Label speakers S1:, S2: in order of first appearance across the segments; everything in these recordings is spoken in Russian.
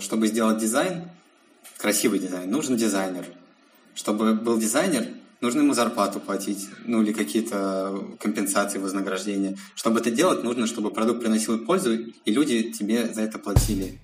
S1: Чтобы сделать дизайн, красивый дизайн, нужен дизайнер. Чтобы был дизайнер, нужно ему зарплату платить, ну или какие-то компенсации, вознаграждения. Чтобы это делать, нужно, чтобы продукт приносил пользу, и люди тебе за это платили.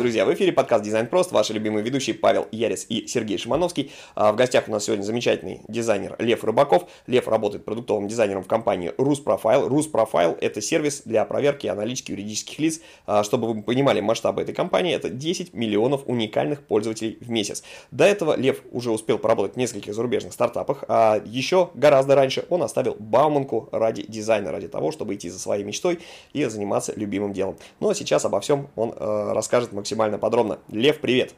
S2: Друзья! В эфире подкаст «Дизайн Прост», ваши любимые ведущие Павел Ярис и Сергей Шимановский. А в гостях у нас сегодня замечательный дизайнер Лев Рыбаков. Лев работает продуктовым дизайнером в компании «Руспрофайл». «Руспрофайл» — это сервис для проверки и аналитики юридических лиц. А, чтобы вы понимали масштабы этой компании, это 10 миллионов уникальных пользователей в месяц. До этого Лев уже успел поработать в нескольких зарубежных стартапах, а еще гораздо раньше он оставил Бауманку ради дизайна, ради того, чтобы идти за своей мечтой и заниматься любимым делом. Ну а сейчас обо всем он э, расскажет максимально подробно. Лев, привет!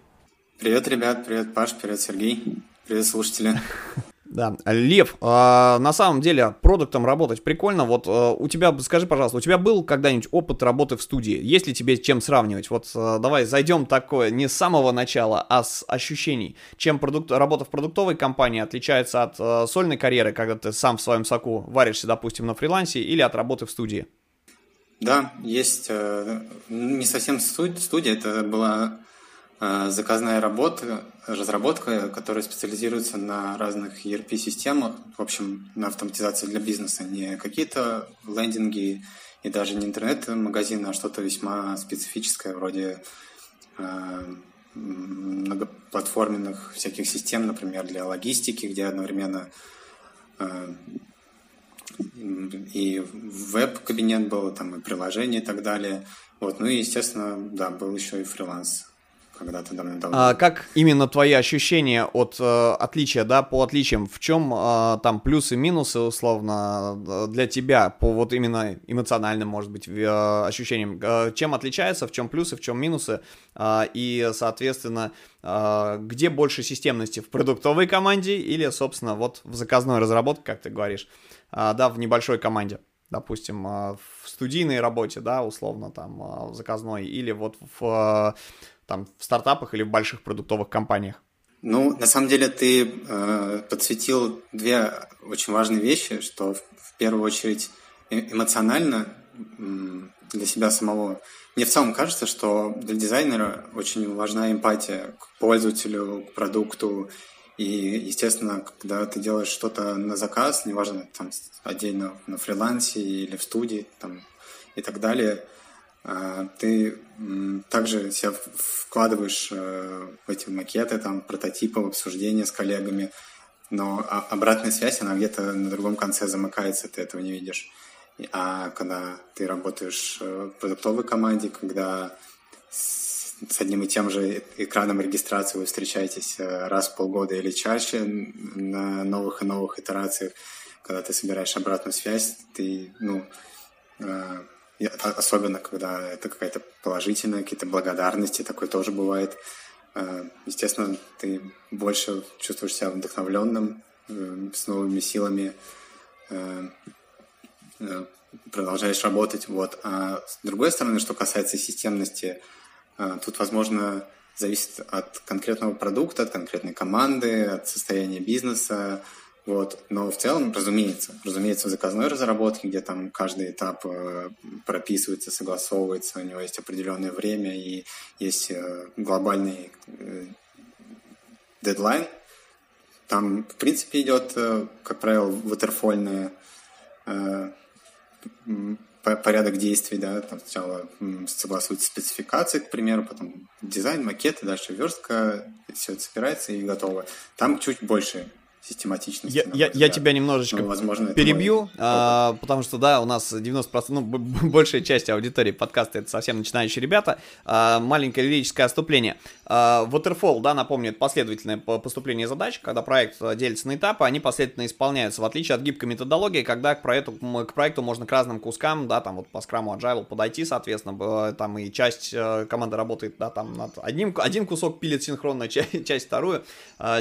S1: Привет, ребят, привет, Паш, привет, Сергей, привет, слушатели.
S2: Да, Лев, э, на самом деле продуктом работать прикольно. Вот э, у тебя, скажи, пожалуйста, у тебя был когда-нибудь опыт работы в студии? Есть ли тебе чем сравнивать? Вот э, давай зайдем такое не с самого начала, а с ощущений. Чем продукт, работа в продуктовой компании отличается от э, сольной карьеры, когда ты сам в своем соку варишься, допустим, на фрилансе, или от работы в студии?
S1: Да, есть э, не совсем студия, это была э, заказная работа, разработка, которая специализируется на разных ERP-системах, в общем, на автоматизации для бизнеса, не какие-то лендинги и даже не интернет-магазины, а что-то весьма специфическое, вроде э, многоплатформенных всяких систем, например, для логистики, где одновременно и веб-кабинет был, там и приложение и так далее. Вот, ну и, естественно, да, был еще и фриланс когда-то давно-давно.
S2: А как именно твои ощущения от э, отличия, да, по отличиям, в чем э, там плюсы, минусы, условно, э, для тебя, по вот именно эмоциональным, может быть, э, ощущениям, э, чем отличается, в чем плюсы, в чем минусы, э, и, соответственно, э, где больше системности, в продуктовой команде или, собственно, вот в заказной разработке, как ты говоришь? А, да, в небольшой команде, допустим, а, в студийной работе, да, условно, там, а, в заказной, или вот в, там, в стартапах или в больших продуктовых компаниях?
S1: Ну, на самом деле ты э, подсветил две очень важные вещи, что в, в первую очередь э, эмоционально для себя самого. Мне в целом кажется, что для дизайнера очень важна эмпатия к пользователю, к продукту и, естественно, когда ты делаешь что-то на заказ, неважно, там, отдельно на фрилансе или в студии, там, и так далее, а, ты также себя вкладываешь э, в эти макеты, там, прототипы, обсуждения с коллегами, но обратная связь, она где-то на другом конце замыкается, ты этого не видишь. А когда ты работаешь э, в продуктовой команде, когда с одним и тем же экраном регистрации вы встречаетесь э, раз в полгода или чаще на новых и новых итерациях, когда ты собираешь обратную связь, ты, ну, э, особенно когда это какая-то положительная, какие-то благодарности, такое тоже бывает. Э, естественно, ты больше чувствуешь себя вдохновленным, с новыми силами, продолжаешь работать. Вот. А с другой стороны, что касается системности, тут, возможно, зависит от конкретного продукта, от конкретной команды, от состояния бизнеса. Вот. Но в целом, разумеется, разумеется, в заказной разработке, где там каждый этап э, прописывается, согласовывается, у него есть определенное время и есть э, глобальный э, дедлайн, там, в принципе, идет, как правило, ватерфольная порядок действий, да, там сначала согласуются спецификации, к примеру, потом дизайн, макеты, дальше верстка, все это собирается и готово. Там чуть больше систематичности.
S2: Я, я, я тебя немножечко ну, возможно, перебью, а, потому что, да, у нас 90%, ну, большая часть аудитории подкаста это совсем начинающие ребята. А, маленькое лирическое отступление. А, Waterfall, да, напомню, это последовательное поступление задач, когда проект делится на этапы, они последовательно исполняются, в отличие от гибкой методологии, когда к проекту, к проекту можно к разным кускам, да, там вот по скраму Agile подойти, соответственно, там и часть э, команды работает, да, там над одним, один кусок пилит синхронно, часть, часть вторую,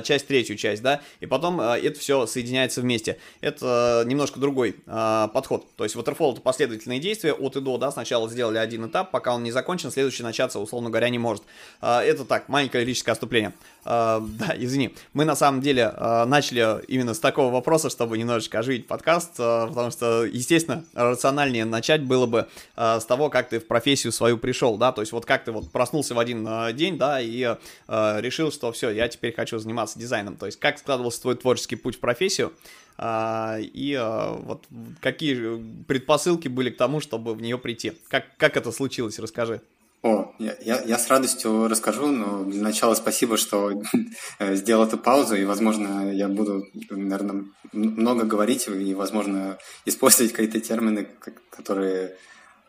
S2: часть третью часть, да, и потом потом это все соединяется вместе. Это немножко другой подход. То есть Waterfall это последовательные действия от и до, да, сначала сделали один этап, пока он не закончен, следующий начаться, условно говоря, не может. Это так, маленькое лирическое отступление. да, извини. Мы на самом деле начали именно с такого вопроса, чтобы немножечко оживить подкаст, потому что, естественно, рациональнее начать было бы с того, как ты в профессию свою пришел, да, то есть вот как ты вот проснулся в один день, да, и решил, что все, я теперь хочу заниматься дизайном. То есть как складывался твой творческий путь в профессию, а, и а, вот какие предпосылки были к тому, чтобы в нее прийти? Как, как это случилось, расскажи.
S1: О, я, я, с радостью расскажу, но для начала спасибо, что сделал эту паузу, и, возможно, я буду, наверное, много говорить и, возможно, использовать какие-то термины, которые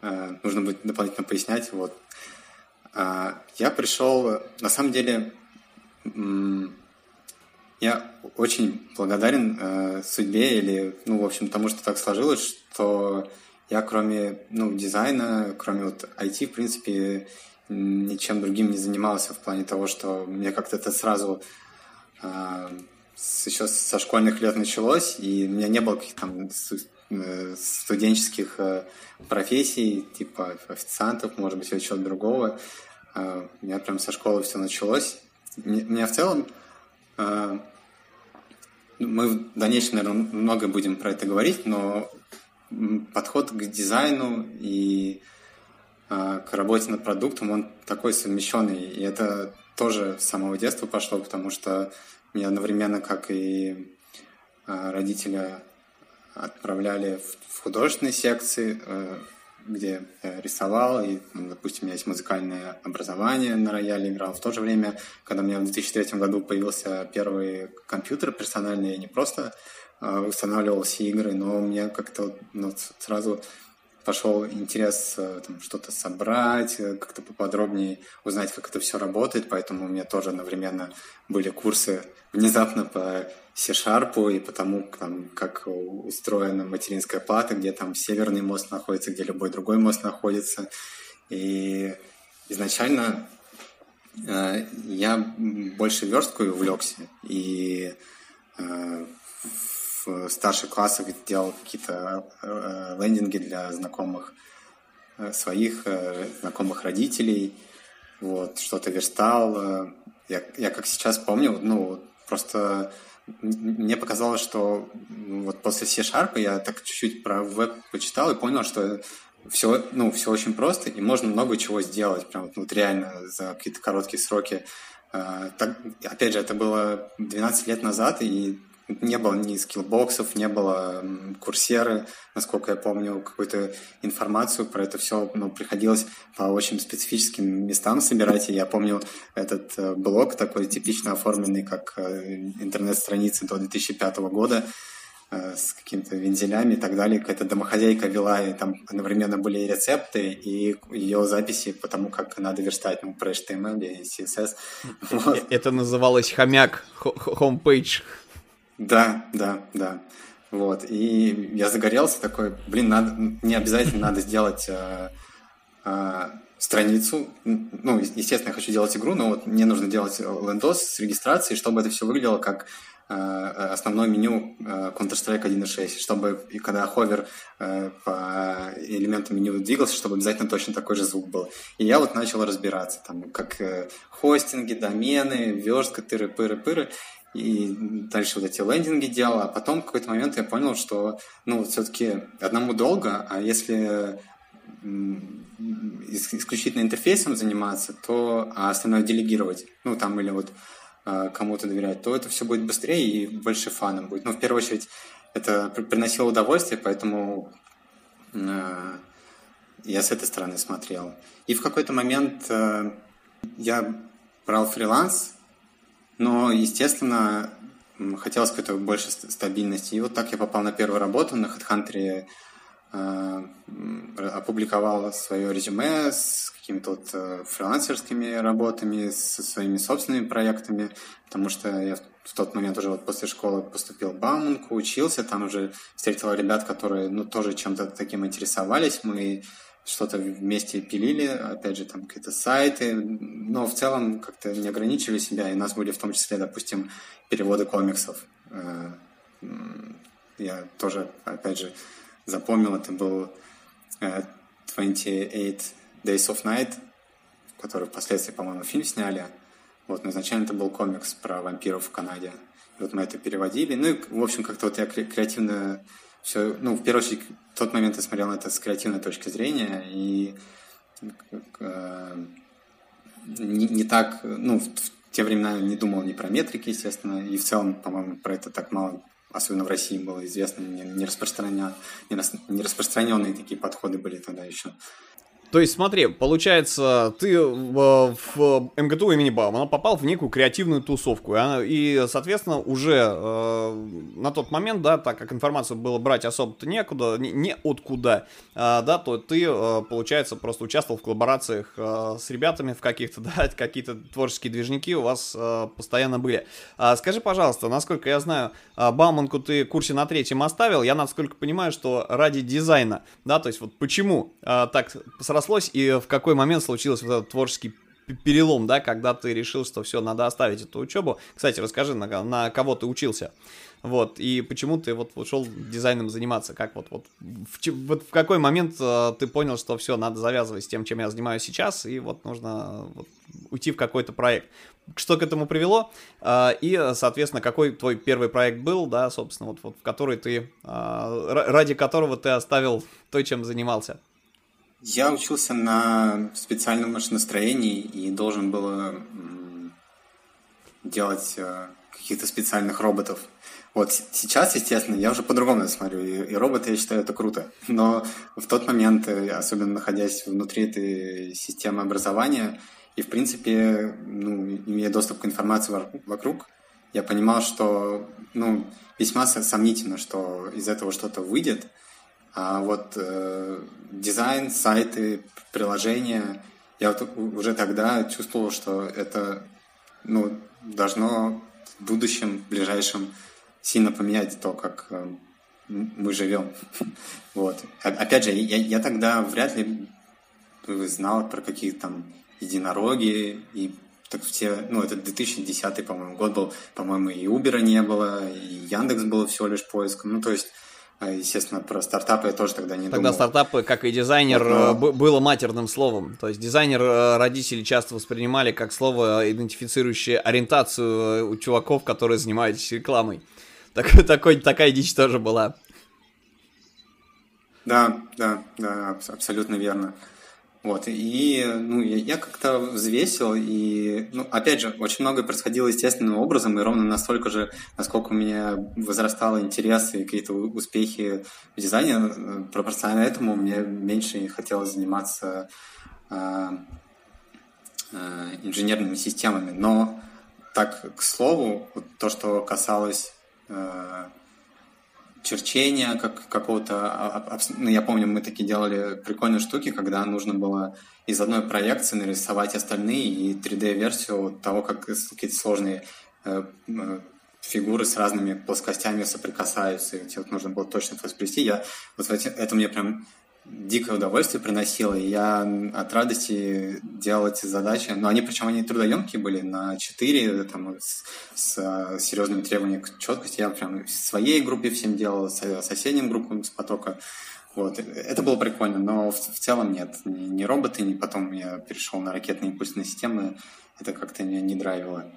S1: э, нужно будет дополнительно пояснять. Вот. А, я пришел, на самом деле, я очень благодарен э, судьбе или, ну, в общем, тому, что так сложилось, что я кроме, ну, дизайна, кроме вот IT, в принципе, ничем другим не занимался в плане того, что мне как-то это сразу э, еще со школьных лет началось, и у меня не было каких-то там э, студенческих э, профессий, типа официантов, может быть, или чего-то другого. Э, у меня прям со школы все началось. Мне в целом мы в дальнейшем, наверное, много будем про это говорить, но подход к дизайну и к работе над продуктом, он такой совмещенный. И это тоже с самого детства пошло, потому что меня одновременно, как и родители, отправляли в художественные секции, э, где я рисовал, и, ну, допустим, у меня есть музыкальное образование, на рояле играл. В то же время, когда у меня в 2003 году появился первый компьютер персональный, я не просто э, устанавливал все игры, но у меня как-то ну, сразу пошел интерес э, что-то собрать, э, как-то поподробнее узнать, как это все работает, поэтому у меня тоже одновременно были курсы внезапно по C-Sharp и потому, там, как устроена материнская плата, где там северный мост находится, где любой другой мост находится. И изначально э, я больше версткой увлекся. И э, в старших классах делал какие-то э, лендинги для знакомых э, своих, э, знакомых родителей. Вот, что-то верстал. Э, я, я как сейчас помню, ну, просто мне показалось, что вот после C-Sharp я так чуть-чуть про веб почитал и понял, что все, ну, все очень просто, и можно много чего сделать, прям вот реально за какие-то короткие сроки. Так, опять же, это было 12 лет назад, и не было ни скиллбоксов, не было курсеры, насколько я помню, какую-то информацию про это все ну, приходилось по очень специфическим местам собирать. И я помню этот э, блог такой типично оформленный, как э, интернет-страницы до 2005 года э, с какими-то вензелями и так далее. Какая-то домохозяйка вела, и там одновременно были и рецепты, и ее записи по тому, как надо верстать, ну, про HTML и CSS.
S2: Вот. Это называлось хомяк, homepage.
S1: Да, да, да. Вот. И я загорелся такой, блин, надо, не обязательно надо сделать э, э, страницу. Ну, естественно, я хочу делать игру, но вот мне нужно делать лендос с регистрацией, чтобы это все выглядело как э, основное меню э, Counter-Strike 1.6, чтобы и когда ховер э, по элементам меню двигался, чтобы обязательно точно такой же звук был. И я вот начал разбираться, там, как э, хостинги, домены, верстка, тыры-пыры-пыры и дальше вот эти лендинги делал, а потом в какой-то момент я понял, что, ну, все-таки одному долго, а если исключительно интерфейсом заниматься, то а остальное делегировать, ну, там, или вот а, кому-то доверять, то это все будет быстрее и больше фаном будет. Ну, в первую очередь, это приносило удовольствие, поэтому э, я с этой стороны смотрел. И в какой-то момент э, я брал фриланс, но, естественно, хотелось какой-то больше стабильности. И вот так я попал на первую работу на HeadHunter, э, опубликовал свое резюме с какими-то вот э, фрилансерскими работами, со своими собственными проектами, потому что я в тот момент уже вот после школы поступил в Бауманку, учился, там уже встретил ребят, которые ну, тоже чем-то таким интересовались. Мы что-то вместе пилили, опять же, там какие-то сайты, но в целом как-то не ограничивали себя, и у нас были в том числе, допустим, переводы комиксов. я тоже, опять же, запомнил, это был 28 Days of Night, который впоследствии, по-моему, фильм сняли. Вот, но изначально это был комикс про вампиров в Канаде. И вот мы это переводили. Ну и, в общем, как-то вот я креативно все, ну, в первую очередь, в тот момент я смотрел на это с креативной точки зрения, и э, не, не так, ну, в, в те времена не думал ни про метрики, естественно, и в целом, по-моему, про это так мало, особенно в России, было известно, не, не, распространя, не, не распространенные такие подходы были тогда еще.
S2: То есть, смотри, получается, ты в, в МГТУ имени Баумана попал в некую креативную тусовку, и, соответственно, уже э, на тот момент, да, так как информацию было брать особо-то некуда, не, откуда, э, да, то ты, э, получается, просто участвовал в коллаборациях э, с ребятами в каких-то, да, какие-то творческие движники у вас э, постоянно были. А скажи, пожалуйста, насколько я знаю, э, Бауманку ты курсе на третьем оставил, я, насколько понимаю, что ради дизайна, да, то есть вот почему э, так сразу срослось, и в какой момент случился вот этот творческий перелом, да, когда ты решил, что все, надо оставить эту учебу. Кстати, расскажи, на, на кого ты учился. Вот, и почему ты вот ушел дизайном заниматься? Как вот, вот, в, вот в какой момент э, ты понял, что все, надо завязывать с тем, чем я занимаюсь сейчас, и вот нужно вот, уйти в какой-то проект? Что к этому привело? Э, и, соответственно, какой твой первый проект был, да, собственно, вот, вот в который ты, э, ради которого ты оставил то, чем занимался?
S1: Я учился на специальном машиностроении и должен был делать э, каких-то специальных роботов. Вот сейчас, естественно, я уже по-другому смотрю, и, и роботы, я считаю, это круто. Но в тот момент, э, особенно находясь внутри этой системы образования, и, в принципе, ну, имея доступ к информации вокруг, я понимал, что ну, весьма сомнительно, что из этого что-то выйдет – а вот э, дизайн, сайты, приложения, я вот уже тогда чувствовал, что это ну, должно в будущем, в ближайшем сильно поменять то, как э, мы живем. Вот. Опять же, я, я тогда вряд ли знал про какие-то там единороги и так все, ну, это 2010, по-моему, год был, по-моему, и Uber не было, и Яндекс был всего лишь поиском. Ну, то есть а, естественно, про стартапы я тоже тогда не
S2: тогда думал. Тогда стартапы, как и дизайнер, Но... Э, было матерным словом. То есть дизайнер э, родители часто воспринимали как слово, идентифицирующее ориентацию э, у чуваков, которые занимаются рекламой. Так, такой, такая дичь тоже была.
S1: Да, да, да, абсолютно верно. Вот, и ну, я, я как-то взвесил, и, ну, опять же, очень многое происходило естественным образом, и ровно настолько же, насколько у меня возрастал интерес и какие-то успехи в дизайне, э, пропорционально этому мне меньше хотелось заниматься э, э, инженерными системами. Но так, к слову, вот то, что касалось э, черчения как, какого-то... А, а, ну, я помню, мы такие делали прикольные штуки, когда нужно было из одной проекции нарисовать остальные и 3D-версию того, как какие-то сложные э, э, фигуры с разными плоскостями соприкасаются, и вот нужно было точно воспроизвести. Я, вот это мне прям дикое удовольствие приносило, и я от радости делал эти задачи. Но они, причем, они трудоемкие были на 4, там, с, с серьезными требованиями к четкости. Я прям в своей группе всем делал, с соседним группам с потока. Вот. Это было прикольно, но в, в целом нет. Ни, ни роботы, ни потом я перешел на ракетные импульсные системы. Это как-то меня не драйвило.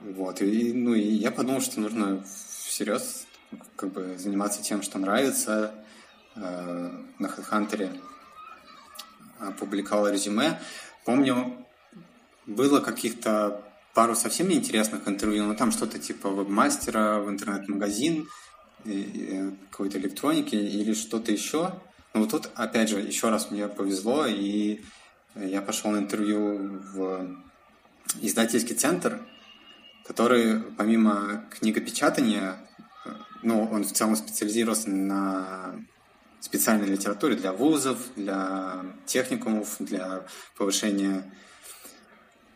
S1: Вот. И, ну, и я подумал, что нужно всерьез как бы заниматься тем, что нравится, Э, на HeadHunter опубликовал резюме. Помню, было каких-то пару совсем неинтересных интервью, но там что-то типа вебмастера в интернет-магазин, какой-то электроники или что-то еще. Но вот тут, опять же, еще раз мне повезло, и я пошел на интервью в издательский центр, который помимо книгопечатания, э, ну, он в целом специализировался на специальной литературе для вузов, для техникумов, для повышения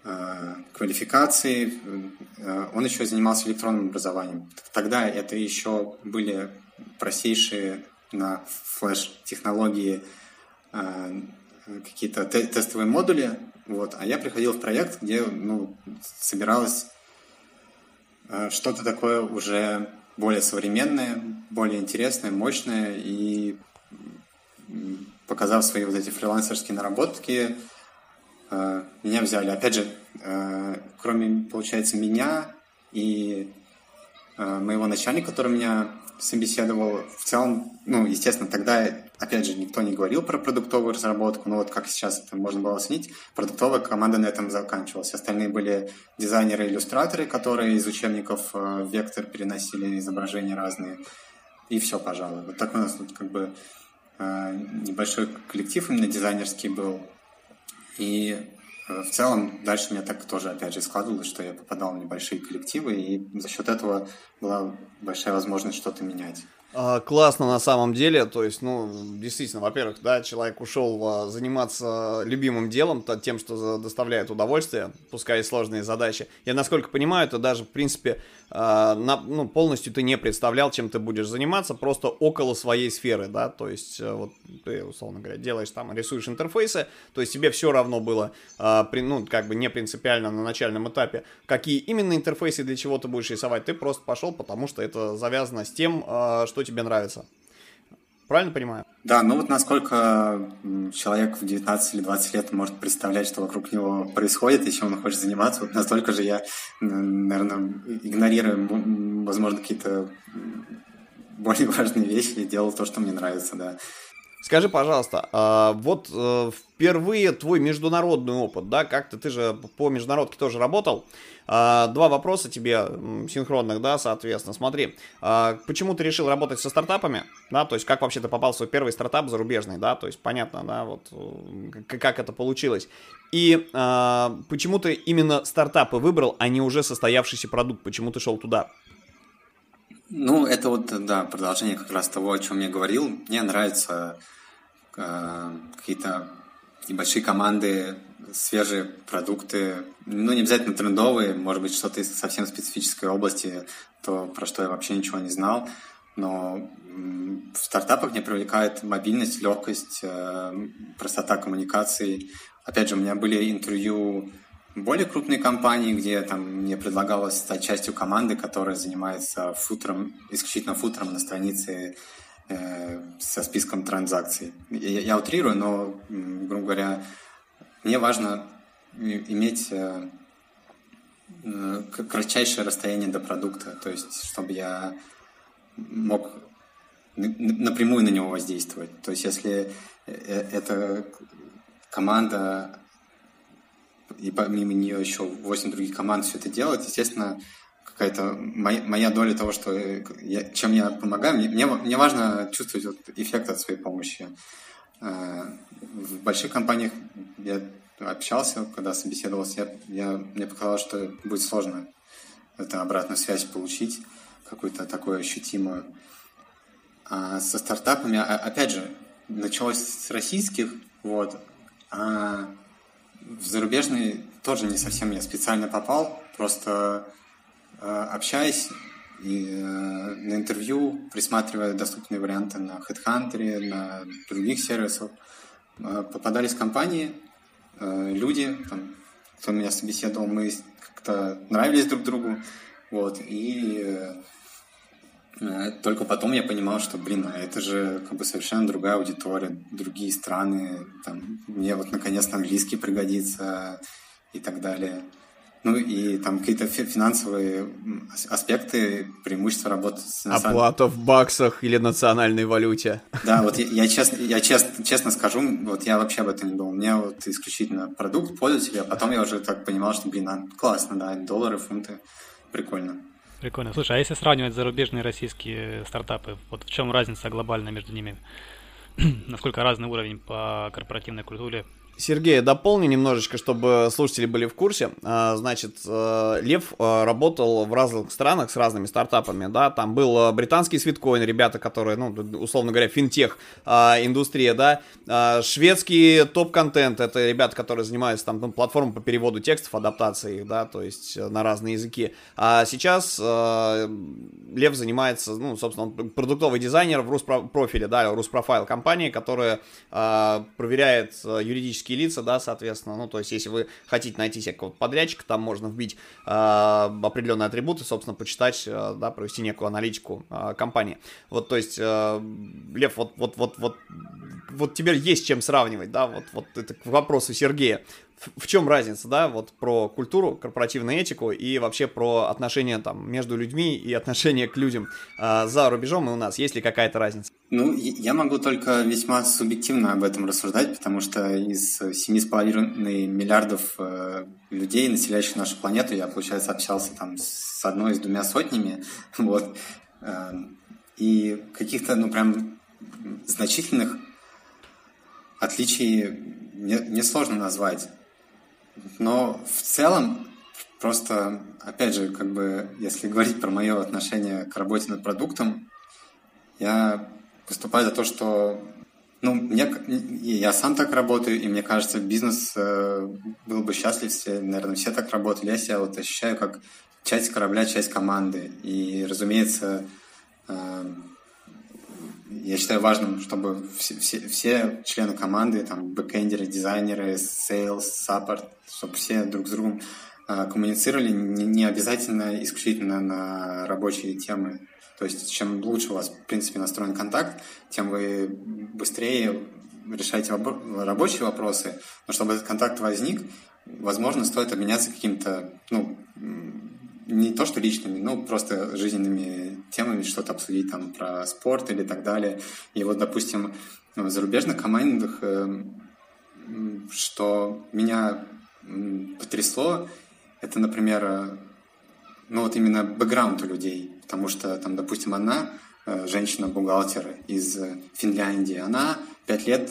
S1: э, квалификации. Э, он еще занимался электронным образованием. Тогда это еще были простейшие на флеш-технологии э, какие-то тестовые модули, вот, а я приходил в проект, где ну, собиралась э, что-то такое уже более современное, более интересное, мощное, и показав свои вот эти фрилансерские наработки, э, меня взяли. Опять же, э, кроме, получается, меня и моего начальника, который меня собеседовал, в целом, ну, естественно, тогда, опять же, никто не говорил про продуктовую разработку, но вот как сейчас это можно было оценить, продуктовая команда на этом заканчивалась. Остальные были дизайнеры-иллюстраторы, которые из учебников вектор переносили изображения разные, и все, пожалуй. Вот такой у нас тут как бы э, небольшой коллектив именно дизайнерский был, и э, в целом дальше мне так тоже, опять же, складывалось, что я попадал в небольшие коллективы, и за счет этого была большая возможность что-то менять.
S2: А, классно на самом деле, то есть, ну, действительно, во-первых, да, человек ушел а, заниматься любимым делом, тем, что доставляет удовольствие, пускай и сложные задачи. Я, насколько понимаю, это даже, в принципе, а, на, ну, полностью ты не представлял, чем ты будешь заниматься, просто около своей сферы, да, то есть, э, вот ты, условно говоря, делаешь там, рисуешь интерфейсы, то есть тебе все равно было, ну, как бы не принципиально на начальном этапе, какие именно интерфейсы для чего ты будешь рисовать, ты просто пошел, потому что это завязано с тем, что тебе нравится. Правильно понимаю?
S1: Да, ну вот насколько человек в 19 или 20 лет может представлять, что вокруг него происходит и чем он хочет заниматься, вот настолько же я, наверное, игнорируя, возможно, какие-то более важные вещи и делал то, что мне нравится, да.
S2: Скажи, пожалуйста, а вот э, впервые твой международный опыт, да, как-то ты же по международке тоже работал. А, два вопроса тебе синхронных, да, соответственно. Смотри, а, почему ты решил работать со стартапами, да, то есть как вообще ты попал в свой первый стартап зарубежный, да, то есть понятно, да, вот э, как это получилось. И почему ты именно стартапы выбрал, а не уже состоявшийся продукт, почему ты шел туда?
S1: Ну, это вот, да, продолжение как раз того, о чем я говорил. Мне нравятся э, какие-то небольшие команды, свежие продукты, ну, не обязательно трендовые, может быть, что-то из совсем специфической области, то, про что я вообще ничего не знал. Но в стартапах мне привлекает мобильность, легкость, э, простота коммуникаций. Опять же, у меня были интервью более крупные компании, где там мне предлагалось стать частью команды, которая занимается футером, исключительно футером на странице э, со списком транзакций. Я, я утрирую, но, грубо говоря, мне важно иметь э, э, кратчайшее расстояние до продукта, то есть чтобы я мог напрямую на него воздействовать. То есть если э, э, эта команда и помимо нее еще 8 других команд все это делают, естественно, какая-то моя, моя доля того, что я, чем я помогаю, мне, мне, мне важно чувствовать вот эффект от своей помощи. Э, в больших компаниях я общался, когда собеседовался, я, я, мне показалось, что будет сложно эту обратную связь получить, какую-то такую ощутимую. А со стартапами, опять же, началось с российских, вот, а в зарубежный тоже не совсем я специально попал, просто общаясь и э, на интервью, присматривая доступные варианты на HeadHunter, на других сервисах, э, попадались компании, э, люди, там, кто меня собеседовал, мы как-то нравились друг другу, вот, и э, Э, только потом я понимал, что, блин, а это же как бы совершенно другая аудитория, другие страны, там, мне вот наконец-то английский пригодится и так далее. Ну и там какие-то финансовые аспекты, преимущества работы с
S2: Оплата в баксах или национальной валюте.
S1: Да, вот я, я, честно, я честно, честно скажу, вот я вообще об этом не думал. У меня вот исключительно продукт, пользователя, а потом я уже так понимал, что, блин, а, классно, да, доллары, фунты, прикольно.
S3: Прикольно. Слушай, а если сравнивать зарубежные и российские стартапы, вот в чем разница глобальная между ними? Насколько разный уровень по корпоративной культуре
S2: Сергей, дополню немножечко, чтобы слушатели были в курсе. А, значит, э, Лев э, работал в разных странах с разными стартапами, да, там был э, британский свиткоин, ребята, которые, ну, условно говоря, финтех а, индустрия, да, а, шведский топ-контент, это ребята, которые занимаются там ну, платформой по переводу текстов, адаптации их, да, то есть на разные языки. А сейчас Лев занимается, ну, собственно, он продуктовый дизайнер в Руспрофиле, да, Руспрофайл компании, которая проверяет юридически юридические лица, да, соответственно, ну, то есть, если вы хотите найти себе какого-то подрядчика, там можно вбить э, определенные атрибуты, собственно, почитать, э, да, провести некую аналитику э, компании. Вот, то есть, э, Лев, вот, вот, вот, вот, вот теперь есть чем сравнивать, да, вот, вот это к вопросу Сергея в чем разница, да, вот про культуру, корпоративную этику и вообще про отношения там между людьми и отношения к людям э, за рубежом и у нас, есть ли какая-то разница?
S1: Ну, я могу только весьма субъективно об этом рассуждать, потому что из 7,5 миллиардов э, людей, населяющих нашу планету, я, получается, общался там с одной, с двумя сотнями, вот, э, и каких-то, ну, прям значительных отличий не, сложно назвать. Но в целом, просто, опять же, как бы, если говорить про мое отношение к работе над продуктом, я выступаю за то, что ну, мне, я сам так работаю, и мне кажется, бизнес э, был бы счастлив, все, наверное, все так работали. Я себя вот ощущаю как часть корабля, часть команды. И, разумеется, э, я считаю важным, чтобы все, все, все члены команды, там, бэкэндеры, дизайнеры, sales, support, чтобы все друг с другом э, коммуницировали, не, не обязательно исключительно на рабочие темы. То есть, чем лучше у вас, в принципе, настроен контакт, тем вы быстрее решаете рабочие вопросы. Но чтобы этот контакт возник, возможно, стоит обменяться каким-то, ну, не то что личными, но просто жизненными темами, что-то обсудить там про спорт или так далее. И вот, допустим, в зарубежных командах, э, что меня потрясло, это, например, э, ну вот именно бэкграунд у людей, потому что там, допустим, одна э, женщина-бухгалтер из Финляндии, она пять лет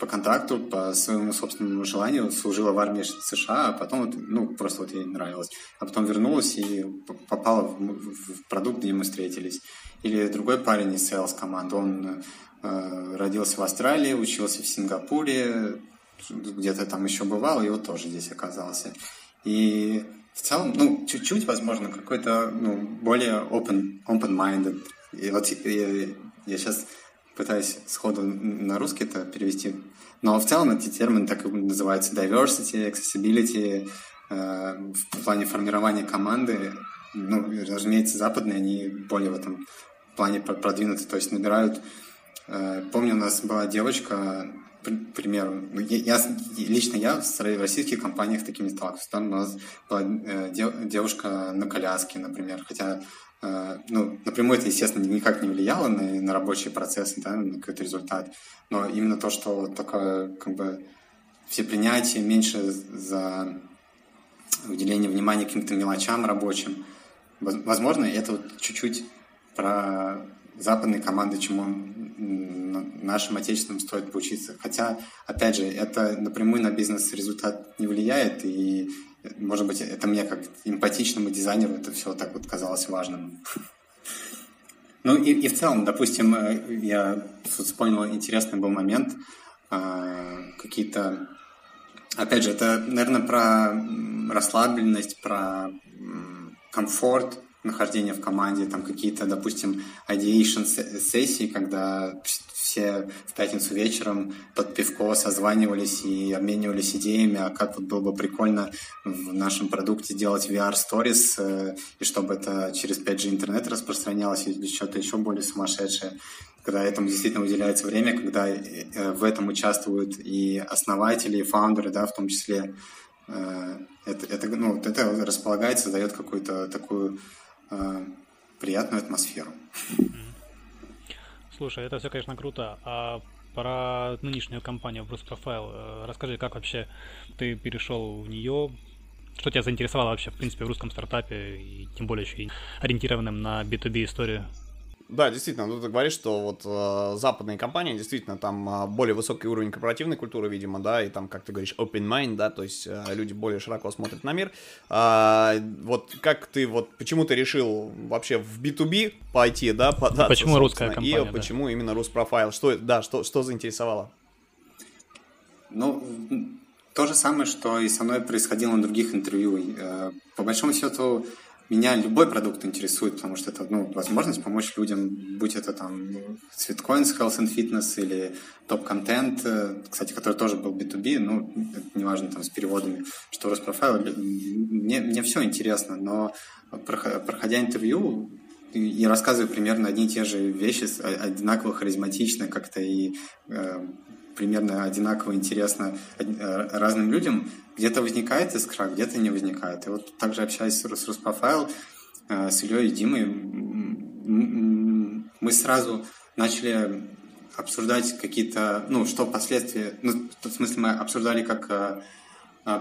S1: по контракту, по своему собственному желанию служила в армии США, а потом, ну, просто вот ей нравилось. А потом вернулась и попала в, в продукт, где мы встретились. Или другой парень из sales команды, он э, родился в Австралии, учился в Сингапуре, где-то там еще бывал, и вот тоже здесь оказался. И в целом, ну, чуть-чуть, возможно, какой-то, ну, более open, open-minded. И вот я, я сейчас пытаюсь сходу на русский это перевести. Но в целом эти термины так и называются diversity, accessibility, э, в плане формирования команды. Ну, разумеется, западные, они более в этом плане продвинуты, то есть набирают... Э, помню, у нас была девочка, к примеру, ну, я, лично я в российских компаниях такими сталкивался. Там у нас была э, девушка на коляске, например, хотя ну, напрямую это, естественно, никак не влияло на, на рабочие процессы, да, на какой-то результат, но именно то, что такое, как бы, все принятия меньше за уделение внимания каким-то мелочам рабочим. Возможно, это вот чуть-чуть про западные команды, чему нашим отечественным стоит поучиться. Хотя, опять же, это напрямую на бизнес-результат не влияет, и может быть, это мне как эмпатичному дизайнеру это все так вот казалось важным. Ну и, и в целом, допустим, э, я вспомнил интересный был момент, а, какие-то, опять же, это, наверное, про расслабленность, про комфорт, нахождения в команде, там какие-то, допустим, ideation сессии, когда все в пятницу вечером под пивко созванивались и обменивались идеями, а как вот было бы прикольно в нашем продукте делать VR Stories, э, и чтобы это через 5G интернет распространялось или что-то еще более сумасшедшее когда этому действительно уделяется время, когда э, в этом участвуют и основатели, и фаундеры, да, в том числе, э, это, это, ну, это располагает, создает какую-то такую э, приятную атмосферу.
S3: Слушай, это все, конечно, круто. А про нынешнюю компанию Bruce Profile э, расскажи, как вообще ты перешел в нее, что тебя заинтересовало вообще, в принципе, в русском стартапе, и тем более еще и ориентированным на B2B историю?
S2: Да, действительно, ну, ты говоришь, что вот э, западные компании, действительно, там э, более высокий уровень корпоративной культуры, видимо, да, и там, как ты говоришь, open mind, да, то есть э, люди более широко смотрят на мир. А, вот как ты, вот, почему ты решил вообще в B2B пойти, да, податься,
S3: Почему русская компания,
S2: И да. почему именно Руспрофайл? Что, да, что, что заинтересовало?
S1: Ну, то же самое, что и со мной происходило на других интервью. Э, по большому счету, меня любой продукт интересует, потому что это ну, возможность помочь людям, будь это там Sweetcoins, Health and Fitness или топ-контент, кстати, который тоже был B2B, ну, неважно там с переводами, что Роспрофайл, мне, мне все интересно, но проходя интервью, и рассказываю примерно одни и те же вещи, одинаково харизматично как-то и э, примерно одинаково интересно э, разным людям, где-то возникает искра, где-то не возникает. И вот также общаясь с, с Руспрофайл, э, с Ильей и Димой, мы сразу начали обсуждать какие-то, ну, что впоследствии, ну, в смысле мы обсуждали как э,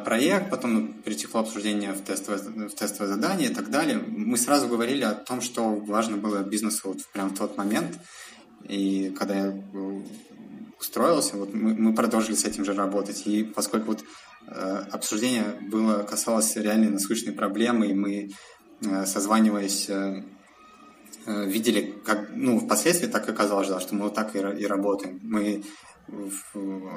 S1: проект, потом ну, перетекло обсуждение в тестовое, в тестовое задание и так далее. Мы сразу говорили о том, что важно было бизнесу вот прямо в тот момент. И когда я устроился, вот мы, мы продолжили с этим же работать. И поскольку вот э, обсуждение было касалось реальной насущной проблемы, и мы, э, созваниваясь, э, э, видели, как, ну, впоследствии так оказалось, да, что мы вот так и, и работаем. Мы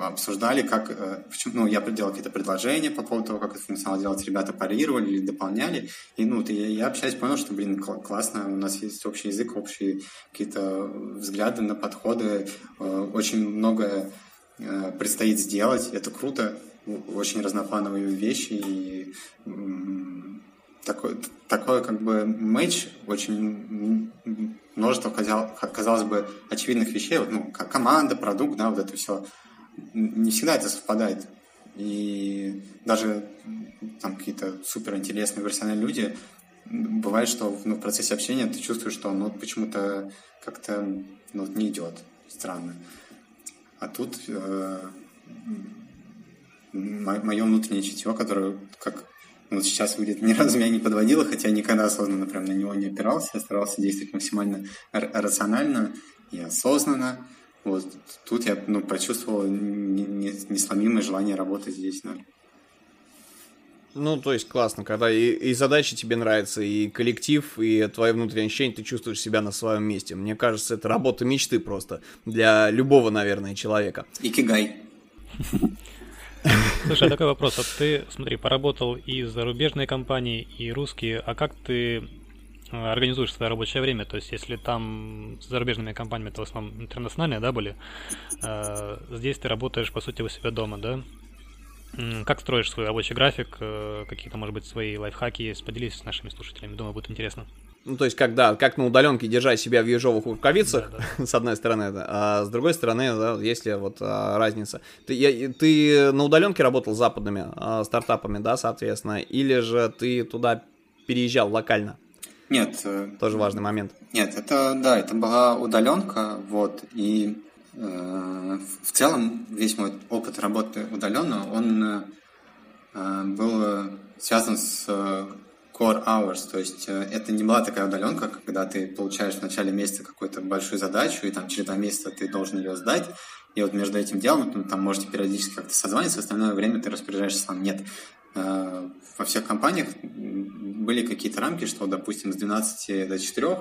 S1: обсуждали, как, э, почему, ну, я делал какие-то предложения по поводу того, как это функционал делать, ребята парировали или дополняли, и, ну, я, я общаюсь, понял, что, блин, классно, у нас есть общий язык, общие какие-то взгляды на подходы, э, очень многое э, предстоит сделать, это круто, очень разноплановые вещи, и такой, такой как бы матч очень множество, казалось бы, очевидных вещей, вот, ну, как команда, продукт, да, вот это все, не всегда это совпадает. И даже там какие-то суперинтересные профессиональные люди, бывает, что ну, в процессе общения ты чувствуешь, что ну, почему-то как-то ну, не идет, странно. А тут э, мое внутреннее чутье, которое как вот сейчас выглядит, ни разу меня не подводило, хотя никогда осознанно прям на него не опирался. Я старался действовать максимально рационально и осознанно. Вот тут я ну, почувствовал несломимое желание работать здесь. Да.
S2: Ну, то есть классно, когда и, и задачи тебе нравятся, и коллектив, и твое внутреннее ощущение, ты чувствуешь себя на своем месте. Мне кажется, это работа мечты просто для любого, наверное, человека.
S1: Икигай.
S3: Слушай, а такой вопрос. Вот ты, смотри, поработал и зарубежные компании, и русские. А как ты э, организуешь свое рабочее время? То есть, если там с зарубежными компаниями это в основном интернациональные, да, были, э, здесь ты работаешь, по сути, у себя дома, да? Как строишь свой рабочий график? Э, какие-то, может быть, свои лайфхаки есть? Поделись с нашими слушателями. Думаю, будет интересно.
S2: Ну, то есть, когда, как на удаленке держать себя в ежовых рукавицах, да, да. с одной стороны, да, а с другой стороны, да, если вот а, разница. Ты, я, ты на удаленке работал с западными а, стартапами, да, соответственно, или же ты туда переезжал локально?
S1: Нет. Э,
S2: Тоже важный момент.
S1: Нет, это, да, это была удаленка, вот, и э, в целом весь мой опыт работы удаленно, он э, был связан с core hours, то есть э, это не была такая удаленка, когда ты получаешь в начале месяца какую-то большую задачу, и там через два месяца ты должен ее сдать, и вот между этим делом ну, там можете периодически как-то созваниваться, остальное время ты распоряжаешься сам. Нет. Э, во всех компаниях были какие-то рамки, что, допустим, с 12 до 4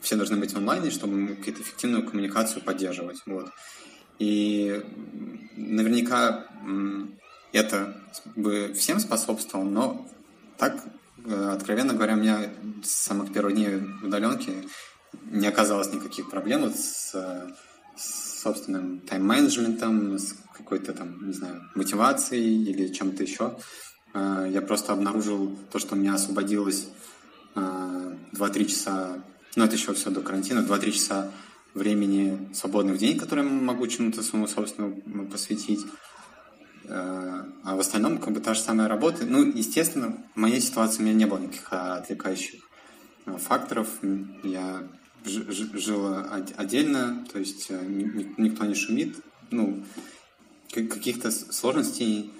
S1: все должны быть онлайн, чтобы какую-то эффективную коммуникацию поддерживать. Вот. И наверняка это бы всем способствовало, но так откровенно говоря, у меня с самых первых дней удаленки не оказалось никаких проблем с, с собственным тайм-менеджментом, с какой-то там, не знаю, мотивацией или чем-то еще. Э, я просто обнаружил то, что у меня освободилось 2-3 э, часа, ну это еще все до карантина, 2-3 часа времени свободных день, которые могу чему-то своему собственному посвятить. Э, а в остальном как бы та же самая работа. Ну, естественно, в моей ситуации у меня не было никаких отвлекающих э, факторов. Я жил отдельно, то есть э, никто не шумит. Ну, каких-то сложностей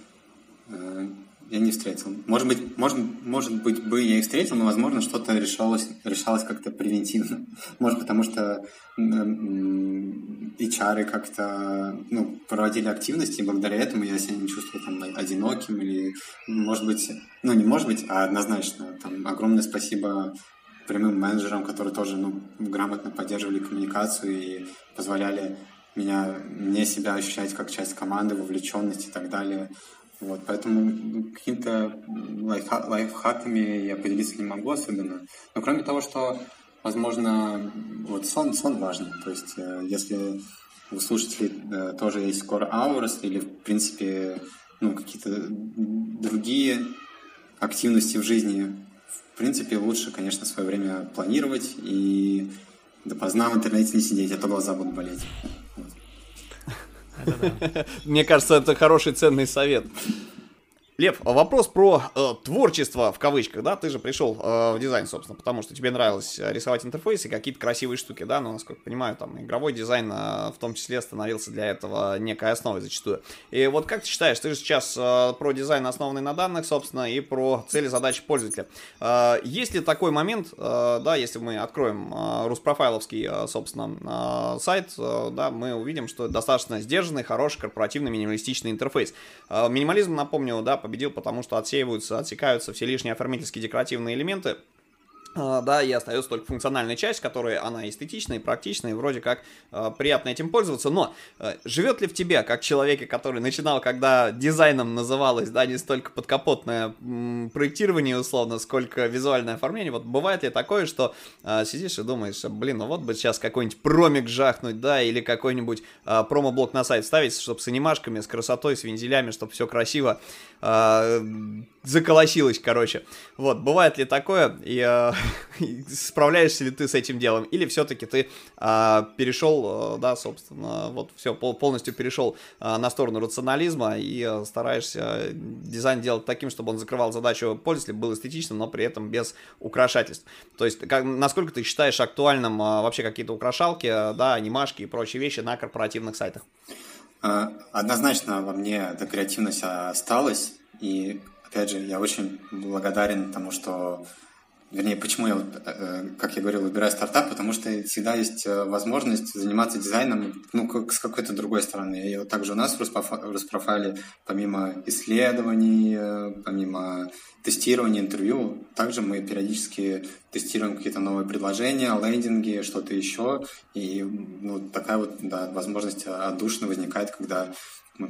S1: я не встретил. Может быть, может, может быть, бы я и встретил, но, возможно, что-то решалось, решалось как-то превентивно. Может, потому что HR как-то ну, проводили активности, и благодаря этому я себя не чувствовал там одиноким или, может быть, ну, не может быть, а однозначно. Там огромное спасибо прямым менеджерам, которые тоже ну, грамотно поддерживали коммуникацию и позволяли меня, мне себя ощущать как часть команды, вовлеченность и так далее. Вот, поэтому какими-то лайфха- лайфхаками я поделиться не могу особенно. Но кроме того, что, возможно, вот сон, сон важен. То есть, э, если у слушателей э, тоже есть core hours или, в принципе, ну, какие-то другие активности в жизни, в принципе, лучше, конечно, свое время планировать и допоздна в интернете не сидеть, а то глаза будут болеть.
S2: Мне кажется, это хороший ценный совет. Лев, вопрос про э, творчество в кавычках, да? Ты же пришел э, в дизайн, собственно, потому что тебе нравилось рисовать интерфейсы, какие-то красивые штуки, да? Но, насколько я понимаю, там игровой дизайн э, в том числе становился для этого некой основой зачастую. И вот как ты считаешь, ты же сейчас э, про дизайн, основанный на данных, собственно, и про цели, задачи пользователя. Э, есть ли такой момент, э, да, если мы откроем э, руспрофайловский, э, собственно, э, сайт, э, да, мы увидим, что достаточно сдержанный, хороший, корпоративный, минималистичный интерфейс. Э, минимализм, напомню, да, победил, потому что отсеиваются, отсекаются все лишние оформительские декоративные элементы, да, и остается только функциональная часть, которая она эстетичная и практичная, и вроде как э, приятно этим пользоваться, но э, живет ли в тебе, как человеке, который начинал, когда дизайном называлось, да, не столько подкапотное м, проектирование условно, сколько визуальное оформление, вот бывает ли такое, что э, сидишь и думаешь, блин, ну вот бы сейчас какой-нибудь промик жахнуть, да, или какой-нибудь э, промо-блок на сайт вставить, чтобы с анимашками, с красотой, с вензелями, чтобы все красиво э, заколосилось, короче. Вот, бывает ли такое, и э, справляешься ли ты с этим делом, или все-таки ты э, перешел, э, да, собственно, вот все, пол, полностью перешел э, на сторону рационализма и э, стараешься дизайн делать таким, чтобы он закрывал задачу пользователя, был эстетичным, но при этом без украшательств. То есть, как, насколько ты считаешь актуальным э, вообще какие-то украшалки, э, да, анимашки и прочие вещи на корпоративных сайтах?
S1: Однозначно во мне эта креативность осталась, и опять же, я очень благодарен тому, что Вернее, почему я, э, как я говорил, выбираю стартап, потому что всегда есть э, возможность заниматься дизайном ну, как, с какой-то другой стороны. И вот также у нас в Роспрофайле, помимо исследований, э, помимо тестирования, интервью, также мы периодически тестируем какие-то новые предложения, лендинги, что-то еще. И ну, такая вот да, возможность отдушно возникает, когда мы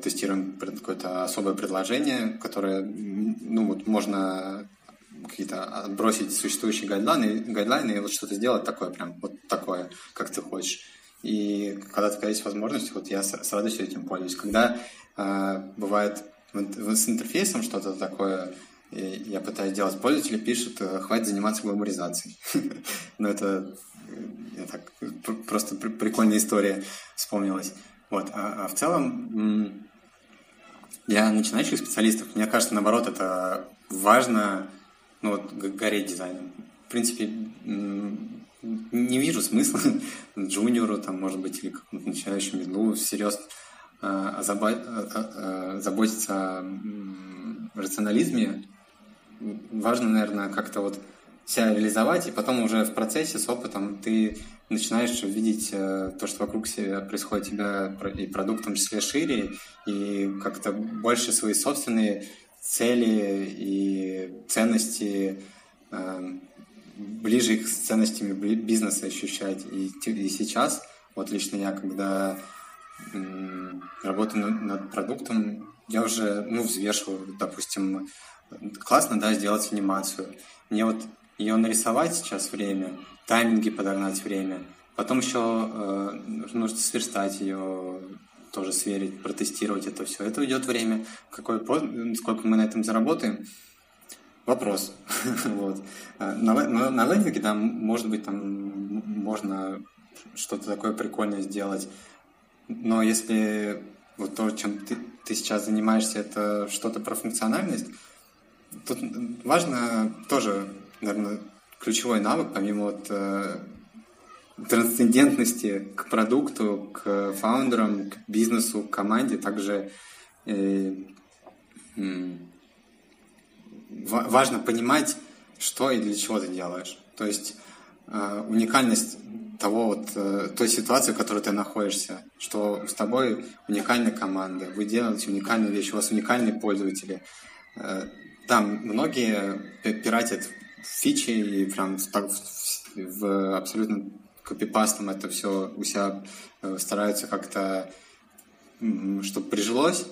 S1: тестируем какое-то особое предложение, которое ну, вот можно какие-то отбросить существующие гайдлайны, гайдлайны и вот что-то сделать такое, прям вот такое, как ты хочешь. И когда такая есть возможность, вот я с, радостью этим пользуюсь. Когда э, бывает с интерфейсом что-то такое, я пытаюсь делать, пользователи пишут, э, хватит заниматься гламуризацией. Но это я так, просто прикольная история вспомнилась. Вот. А, а в целом для начинающих специалистов, мне кажется, наоборот, это важно ну вот гореть дизайном. В принципе, не вижу смысла джуниору, там, может быть, или какому-то начинающему медлу всерьез а, а, заботиться о рационализме. Важно, наверное, как-то вот себя реализовать, и потом уже в процессе с опытом ты начинаешь видеть э, то, что вокруг себя происходит тебя и продукт в том числе шире, и как-то больше свои собственные цели и ценности э, ближе их с ценностями бизнеса ощущать. И, и сейчас, вот лично я, когда работаю над продуктом, я уже, ну, взвешиваю, допустим, классно, да, сделать анимацию. Мне вот ее нарисовать сейчас время, тайминги подогнать время, потом еще э, нужно сверстать ее, тоже сверить, протестировать это все. Это уйдет время. Какой, сколько мы на этом заработаем? Вопрос. вот. А, на, на, на лендинге, да, может быть, там можно что-то такое прикольное сделать. Но если вот то, чем ты, ты сейчас занимаешься, это что-то про функциональность, тут важно тоже, наверное, ключевой навык, помимо вот э, трансцендентности к продукту, к фаундерам, к бизнесу, к команде, также э, э, важно понимать, что и для чего ты делаешь. То есть э, уникальность того вот, э, той ситуации, в которой ты находишься, что с тобой уникальная команда, вы делаете уникальные вещи, у вас уникальные пользователи. Э, там многие пиратят фичи и прям так в, в абсолютно копипастом это все у себя э, стараются как-то, чтобы прижилось.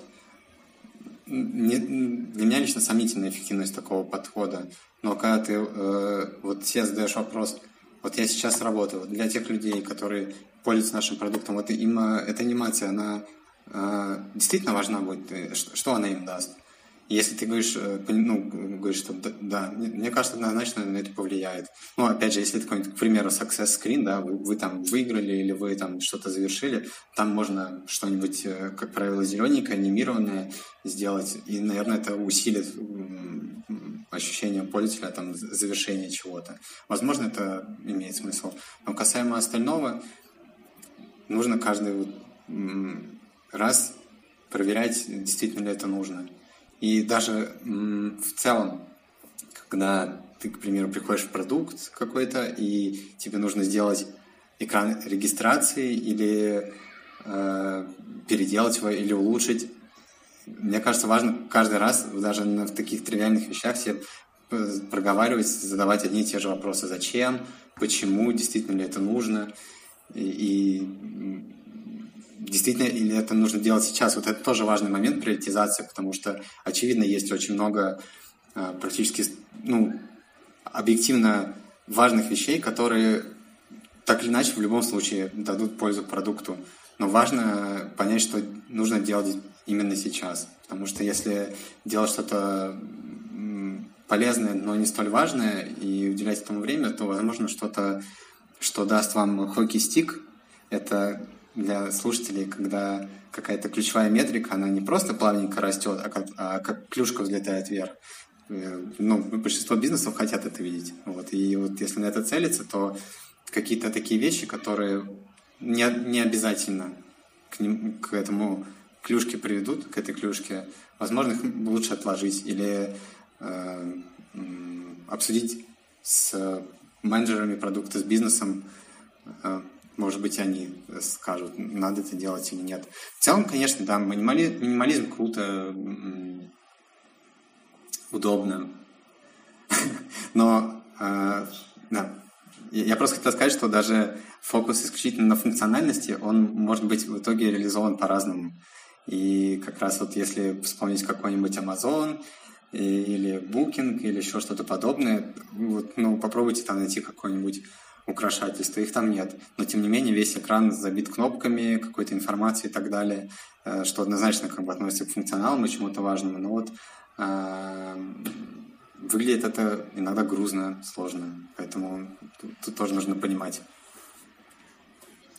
S1: не, для меня лично сомнительная эффективность такого подхода. Но когда ты э, вот себе задаешь вопрос, вот я сейчас работаю, вот для тех людей, которые пользуются нашим продуктом, вот им э, эта анимация, она э, действительно важна будет, э, что она им даст. Если ты говоришь, э, ну, говоришь, что да, мне кажется, однозначно на это повлияет. Ну, опять же, если это какой-нибудь, к примеру, success screen, да, вы, вы там выиграли или вы там что-то завершили, там можно что-нибудь, э, как правило, зелененькое, анимированное сделать, и, наверное, это усилит ощущение пользователя там завершения чего-то. Возможно, это имеет смысл. Но касаемо остального, нужно каждый раз проверять, действительно ли это нужно. И даже в целом, когда ты, к примеру, приходишь в продукт какой-то, и тебе нужно сделать экран регистрации или э, переделать его, или улучшить, мне кажется, важно каждый раз, даже в таких тривиальных вещах, себе проговаривать, задавать одни и те же вопросы. Зачем? Почему? Действительно ли это нужно? И, действительно, или это нужно делать сейчас? Вот это тоже важный момент приоритизации, потому что, очевидно, есть очень много а, практически, ну, объективно важных вещей, которые так или иначе в любом случае дадут пользу продукту. Но важно понять, что нужно делать именно сейчас. Потому что если делать что-то полезное, но не столь важное, и уделять этому время, то, возможно, что-то, что даст вам хоккей-стик, это для слушателей, когда какая-то ключевая метрика, она не просто плавненько растет, а как, а как клюшка взлетает вверх. Э, ну, большинство бизнесов хотят это видеть. Вот. И вот если на это целиться, то какие-то такие вещи, которые не, не обязательно к, ним, к этому клюшке приведут, к этой клюшке, возможно, их лучше отложить или э, обсудить с менеджерами продукта, с бизнесом, э, может быть, они скажут, надо это делать или нет. В целом, конечно, да, минимали, минимализм круто, удобно. Но, э, да, я просто хотел сказать, что даже фокус исключительно на функциональности, он может быть в итоге реализован по-разному. И как раз вот если вспомнить какой-нибудь Amazon или Booking или еще что-то подобное, вот, ну, попробуйте там найти какой-нибудь украшательства, их там нет. Но, тем не менее, весь экран забит кнопками, какой-то информацией и так далее, э, что однозначно как бы относится к функционалам и чему-то важному. Но вот э, выглядит это иногда грузно, сложно. Поэтому тут, тут тоже нужно понимать.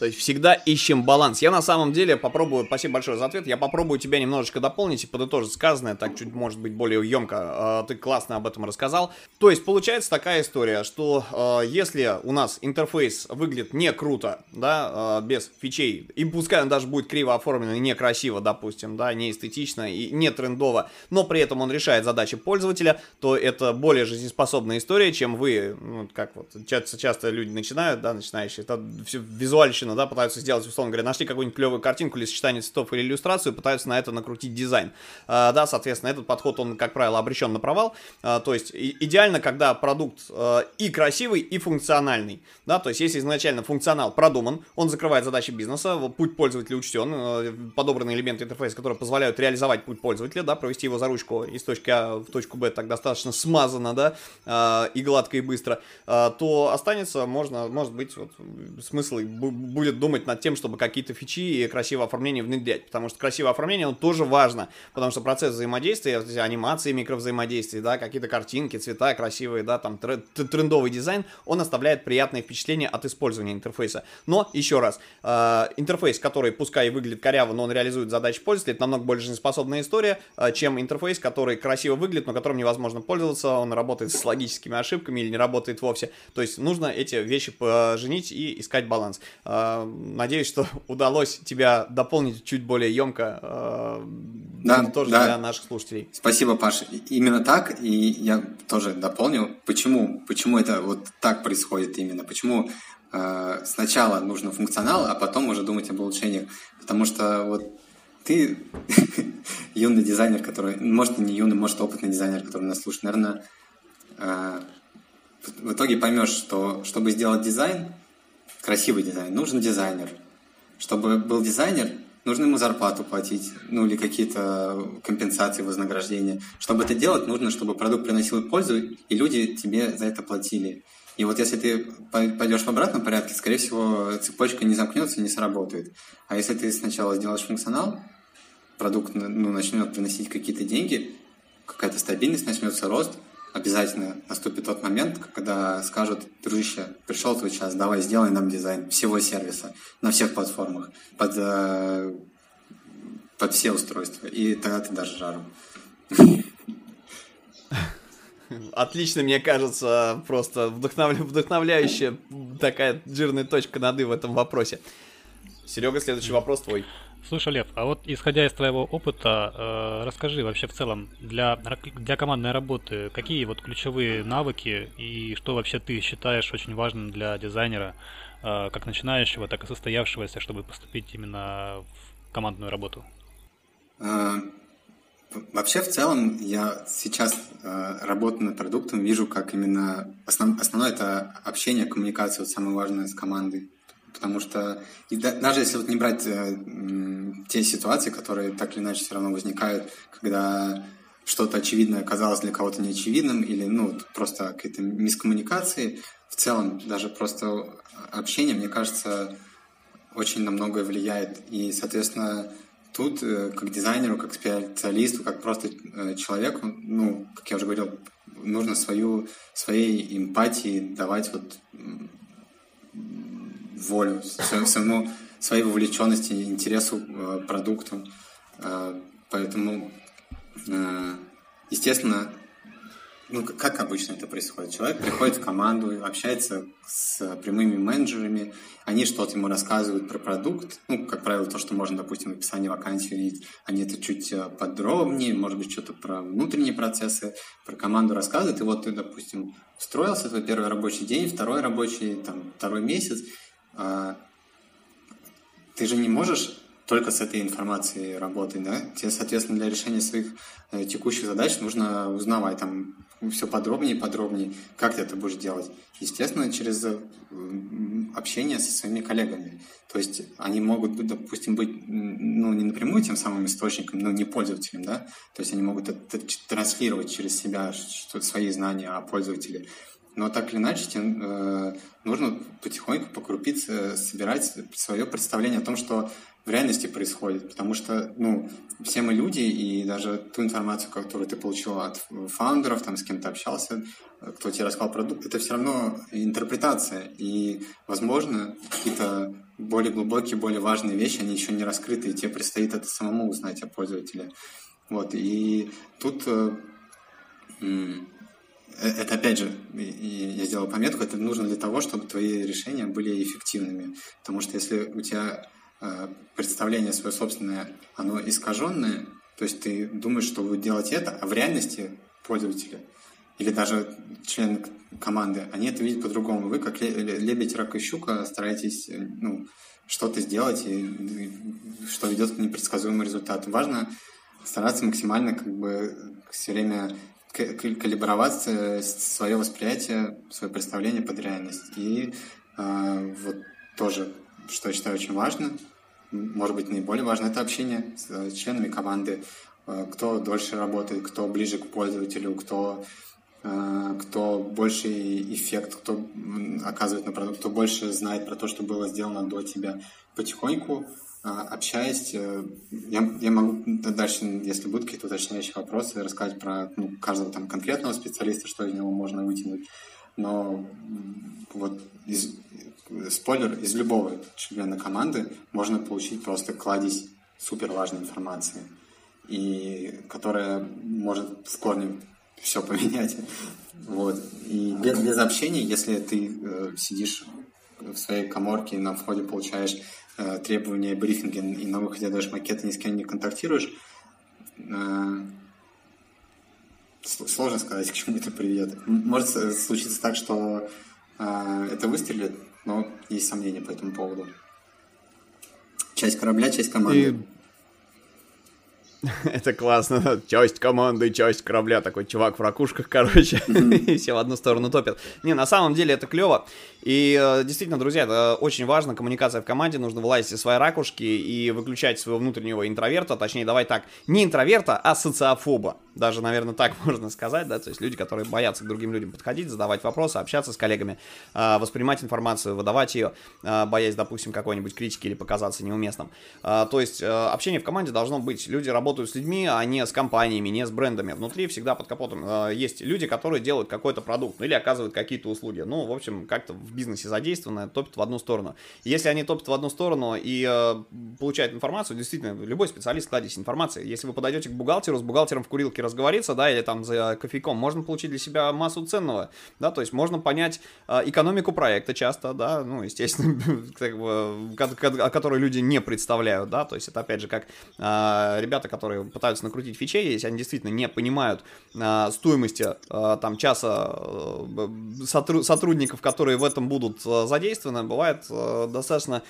S2: То есть всегда ищем баланс. Я на самом деле попробую, спасибо большое за ответ, я попробую тебя немножечко дополнить и подытожить сказанное, так чуть может быть более емко. А, ты классно об этом рассказал. То есть получается такая история, что а, если у нас интерфейс выглядит не круто, да, а, без фичей, и пускай он даже будет криво оформлен и некрасиво, допустим, да, не эстетично и не трендово, но при этом он решает задачи пользователя, то это более жизнеспособная история, чем вы, ну, как вот часто, часто люди начинают, да, начинающие, это все визуально женщина, да, пытаются сделать, условно говоря, нашли какую-нибудь клевую картинку или сочетание цветов или иллюстрацию, пытаются на это накрутить дизайн. А, да, соответственно, этот подход, он, как правило, обречен на провал. А, то есть и, идеально, когда продукт а, и красивый, и функциональный. Да, то есть если изначально функционал продуман, он закрывает задачи бизнеса, путь пользователя учтен, а, подобраны элементы интерфейса, которые позволяют реализовать путь пользователя, да, провести его за ручку из точки А в точку Б так достаточно смазано, да, а, и гладко, и быстро, а, то останется, можно, может быть, вот, смысл будет думать над тем, чтобы какие-то фичи и красивое оформление внедрять, потому что красивое оформление, оно тоже важно, потому что процесс взаимодействия, анимации, микровзаимодействия, да, какие-то картинки, цвета красивые, да, там трендовый дизайн, он оставляет приятное впечатление от использования интерфейса. Но, еще раз, э, интерфейс, который пускай выглядит коряво, но он реализует задачи пользователя, это намного более жизнеспособная история, э, чем интерфейс, который красиво выглядит, но которым невозможно пользоваться, он работает с логическими ошибками или не работает вовсе. То есть нужно эти вещи поженить и искать баланс. Э, Надеюсь, что удалось тебя дополнить чуть более емко. Э, да, тоже да. для наших слушателей.
S1: Спасибо, Паш. Именно так, и я тоже дополнил, почему, почему это вот так происходит именно, почему э, сначала нужно функционал, а потом уже думать об улучшениях. Потому что вот ты юный дизайнер, который, может, не юный, может, опытный дизайнер, который нас слушает, наверное, э, в итоге поймешь, что чтобы сделать дизайн, красивый дизайн, нужен дизайнер. Чтобы был дизайнер, нужно ему зарплату платить, ну или какие-то компенсации, вознаграждения. Чтобы это делать, нужно, чтобы продукт приносил пользу, и люди тебе за это платили. И вот если ты пойдешь в обратном порядке, скорее всего, цепочка не замкнется, не сработает. А если ты сначала сделаешь функционал, продукт ну, начнет приносить какие-то деньги, какая-то стабильность, начнется рост, обязательно наступит тот момент, когда скажут, дружище, пришел твой час, давай сделай нам дизайн всего сервиса на всех платформах под, э, под все устройства. И тогда ты дашь жару.
S2: Отлично, мне кажется, просто вдохновля... вдохновляющая такая жирная точка над «и» в этом вопросе. Серега, следующий вопрос твой.
S3: Слушай, Лев, а вот исходя из твоего опыта, э, расскажи вообще в целом для, для командной работы, какие вот ключевые навыки и что вообще ты считаешь очень важным для дизайнера, э, как начинающего, так и состоявшегося, чтобы поступить именно в командную работу?
S1: А, вообще, в целом, я сейчас э, работаю над продуктом, вижу, как именно основ, основное это общение, коммуникация, вот самое важное с командой. Потому что и да, даже если вот не брать э, те ситуации, которые так или иначе все равно возникают, когда что-то очевидное оказалось для кого-то неочевидным, или ну, просто какие-то мискоммуникации, в целом даже просто общение, мне кажется, очень на многое влияет. И, соответственно, тут, э, как дизайнеру, как специалисту, как просто э, человеку, ну, как я уже говорил, нужно свою, своей эмпатии давать вот волю, своему, своей вовлеченности, интересу э, продукту. Э, поэтому, э, естественно, ну, как обычно это происходит? Человек приходит в команду, общается с прямыми менеджерами, они что-то ему рассказывают про продукт, ну, как правило, то, что можно, допустим, в описании вакансии видеть, они это чуть подробнее, может быть, что-то про внутренние процессы, про команду рассказывают, и вот ты, допустим, устроился, твой первый рабочий день, второй рабочий, там, второй месяц, ты же не можешь только с этой информацией работать, да? Тебе, соответственно, для решения своих э, текущих задач нужно узнавать там все подробнее и подробнее, как ты это будешь делать. Естественно, через э, общение со своими коллегами. То есть они могут, быть, допустим, быть ну, не напрямую тем самым источником, но не пользователем, да? То есть они могут транслировать через себя свои знания о пользователе. Но так или иначе, тебе, э, нужно потихоньку, по крупице собирать свое представление о том, что в реальности происходит. Потому что, ну, все мы люди, и даже ту информацию, которую ты получил от фаундеров, там, с кем то общался, кто тебе рассказал продукт, это все равно интерпретация. И, возможно, какие-то более глубокие, более важные вещи, они еще не раскрыты, и тебе предстоит это самому узнать о пользователе. Вот, и тут Э, это опять же, я сделал пометку, это нужно для того, чтобы твои решения были эффективными. Потому что если у тебя э, представление свое собственное, оно искаженное, то есть ты думаешь, что вы делаете это, а в реальности пользователи или даже члены команды, они это видят по-другому. Вы, как лебедь, рак и щука, стараетесь э, ну, что-то сделать, и, что ведет к непредсказуемому результату. Важно стараться максимально как бы все время калибровать свое восприятие, свое представление под реальность. И э, вот тоже, что я считаю очень важно, может быть, наиболее важно, это общение с членами команды, э, кто дольше работает, кто ближе к пользователю, кто, э, кто больше эффект, кто оказывает на продукт, кто больше знает про то, что было сделано до тебя. Потихоньку общаясь, э, я, я могу дальше, если будут какие-то уточняющие вопросы, рассказать про ну, каждого там конкретного специалиста, что из него можно вытянуть. Но вот из, спойлер, из любого члена команды можно получить просто кладезь супер важной информации, и которая может в корне все поменять. Вот. И без, без общения, если ты э, сидишь в своей коморке и на входе получаешь требования брифинга и на выходе даже макеты ни с кем не контактируешь, э, сложно сказать, к чему это приведет. Может случиться так, что э, это выстрелит, но есть сомнения по этому поводу. Часть корабля, часть команды.
S2: Это классно. Часть команды, часть корабля. Такой чувак в ракушках, короче. И все в одну сторону топят. Не, на самом деле это клево. И э, действительно, друзья, это очень важно. Коммуникация в команде. Нужно вылазить из своей ракушки и выключать своего внутреннего интроверта. Точнее, давай так, не интроверта, а социофоба. Даже, наверное, так можно сказать, да. То есть люди, которые боятся к другим людям подходить, задавать вопросы, общаться с коллегами, э, воспринимать информацию, выдавать ее, э, боясь, допустим, какой-нибудь критики или показаться неуместным. То есть общение в команде должно быть. Люди работают с людьми, а не с компаниями, не с брендами. Внутри всегда под капотом есть люди, которые делают какой-то продукт ну, или оказывают какие-то услуги. Ну, в общем, как-то в бизнесе задействованы, топят в одну сторону. Если они топят в одну сторону и э, получают информацию, действительно, любой специалист кладезь информации. Если вы подойдете к бухгалтеру, с бухгалтером в курилке разговориться, да, или там за кофейком, можно получить для себя массу ценного, да, то есть можно понять э, экономику проекта часто, да, ну, естественно, как бы, о которой люди не представляют, да, то есть это, опять же, как э, ребята, которые пытаются накрутить фичей, если они действительно не понимают э, стоимости там часа э, сотрудников, которые в этом этом будут э, задействованы, бывает э, достаточно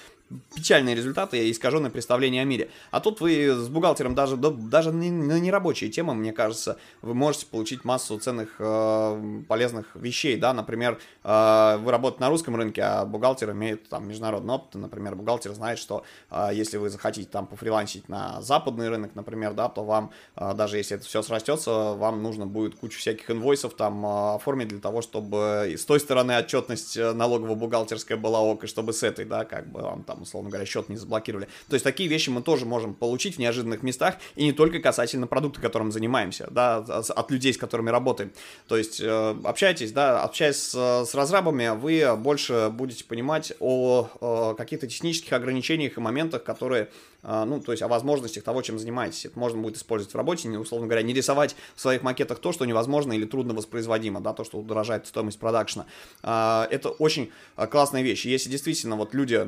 S2: печальные результаты и искаженное представление о мире. А тут вы с бухгалтером даже, даже на нерабочие темы, мне кажется, вы можете получить массу ценных, э, полезных вещей, да, например, э, вы работаете на русском рынке, а бухгалтер имеет там международный опыт, например, бухгалтер знает, что э, если вы захотите там пофрилансить на западный рынок, например, да, то вам, э, даже если это все срастется, вам нужно будет кучу всяких инвойсов там э, оформить для того, чтобы с той стороны отчетность э, налогово-бухгалтерская была ок, и чтобы с этой, да, как бы вам там условно говоря, счет не заблокировали. То есть такие вещи мы тоже можем получить в неожиданных местах, и не только касательно продукта, которым занимаемся, да, от людей, с которыми работаем. То есть э, общайтесь, да, общаясь с, с разрабами, вы больше будете понимать о, о каких-то технических ограничениях и моментах, которые ну, то есть о возможностях того, чем занимаетесь. Это можно будет использовать в работе, не, условно говоря, не рисовать в своих макетах то, что невозможно или трудно воспроизводимо, да, то, что удорожает стоимость продакшна. А, это очень а, классная вещь. Если действительно вот люди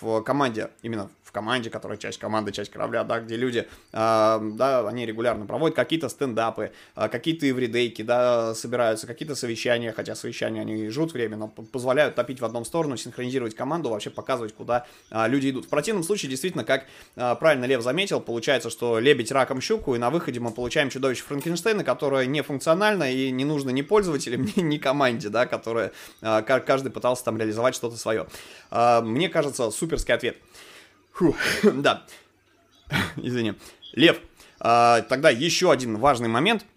S2: в команде, именно в команде, которая часть команды, часть корабля, да, где люди, да, они регулярно проводят какие-то стендапы, какие-то эвридейки, да, собираются, какие-то совещания, хотя совещания, они жрут время, но позволяют топить в одном сторону, синхронизировать команду, вообще показывать, куда люди идут. В противном случае, действительно, как а, правильно Лев заметил, получается, что лебедь раком щуку, и на выходе мы получаем чудовище Франкенштейна, которое не функционально и не нужно ни пользователям, ни, ни команде, да, которая а, каждый пытался там реализовать что-то свое. А, мне кажется, суперский ответ. Фу, да, извини. Лев, тогда еще один важный момент –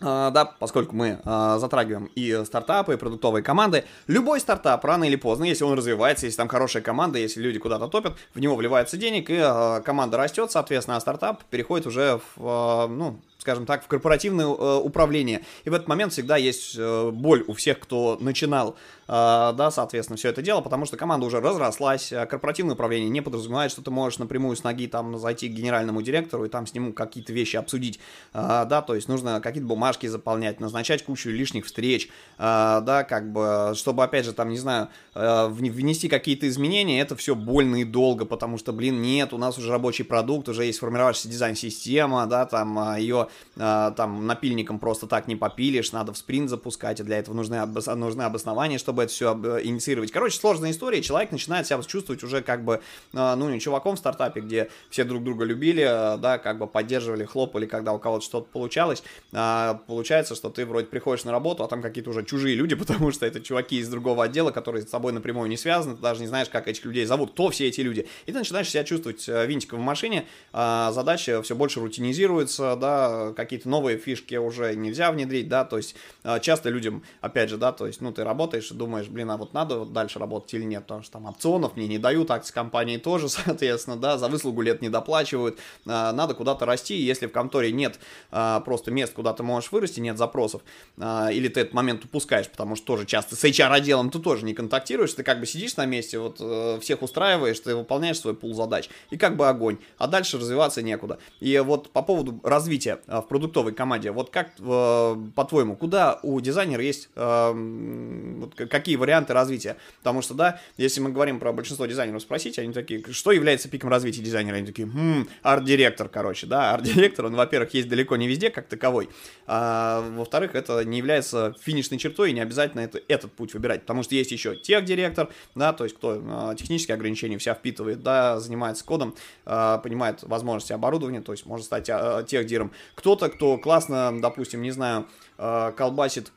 S2: да, поскольку мы uh, затрагиваем и стартапы, и продуктовые команды, любой стартап рано или поздно, если он развивается, если там хорошая команда, если люди куда-то топят, в него вливается денег, и uh, команда растет, соответственно, а стартап переходит уже в, ну, скажем так, в корпоративное управление. И в этот момент всегда есть боль у всех, кто начинал а, да, соответственно, все это дело, потому что команда уже разрослась, а корпоративное управление не подразумевает, что ты можешь напрямую с ноги там зайти к генеральному директору и там с ним какие-то вещи обсудить, а, да, то есть нужно какие-то бумажки заполнять, назначать кучу лишних встреч, да, как бы, чтобы, опять же, там, не знаю, внести какие-то изменения, это все больно и долго, потому что, блин, нет, у нас уже рабочий продукт, уже есть сформировавшаяся дизайн-система, да, там, ее, там, напильником просто так не попилишь, надо в спринт запускать, и для этого нужны, нужны обоснования, чтобы чтобы это все инициировать. Короче, сложная история, человек начинает себя чувствовать уже как бы, а, ну, не чуваком в стартапе, где все друг друга любили, а, да, как бы поддерживали, хлопали, когда у кого-то что-то получалось. А получается, что ты вроде приходишь на работу, а там какие-то уже чужие люди, потому что это чуваки из другого отдела, которые с тобой напрямую не связаны, ты даже не знаешь, как этих людей зовут, кто все эти люди. И ты начинаешь себя чувствовать э, винтиком в машине, а задача все больше рутинизируется, да, какие-то новые фишки уже нельзя внедрить, да, то есть часто людям, опять же, да, то есть, ну, ты работаешь, думаешь, думаешь, блин, а вот надо дальше работать или нет, потому что там опционов мне не дают, акции компании тоже, соответственно, да, за выслугу лет не доплачивают, а, надо куда-то расти, если в конторе нет а, просто мест, куда ты можешь вырасти, нет запросов, а, или ты этот момент упускаешь, потому что тоже часто с HR-отделом ты тоже не контактируешь, ты как бы сидишь на месте, вот э, всех устраиваешь, ты выполняешь свой пул задач, и как бы огонь, а дальше развиваться некуда. И вот по поводу развития, в продуктовой команде. Вот как, по-твоему, куда у дизайнера есть, вот какие варианты развития? Потому что, да, если мы говорим про большинство дизайнеров, спросите, они такие, что является пиком развития дизайнера? Они такие, хм, арт-директор, короче, да, арт-директор, он, во-первых, есть далеко не везде, как таковой, а во-вторых, это не является финишной чертой, и не обязательно это, этот путь выбирать, потому что есть еще тех-директор, да, то есть кто а, технические ограничения вся впитывает, да, занимается кодом, а, понимает возможности оборудования, то есть может стать а, техдиром. Кто-то, кто классно, допустим, не знаю, колбасит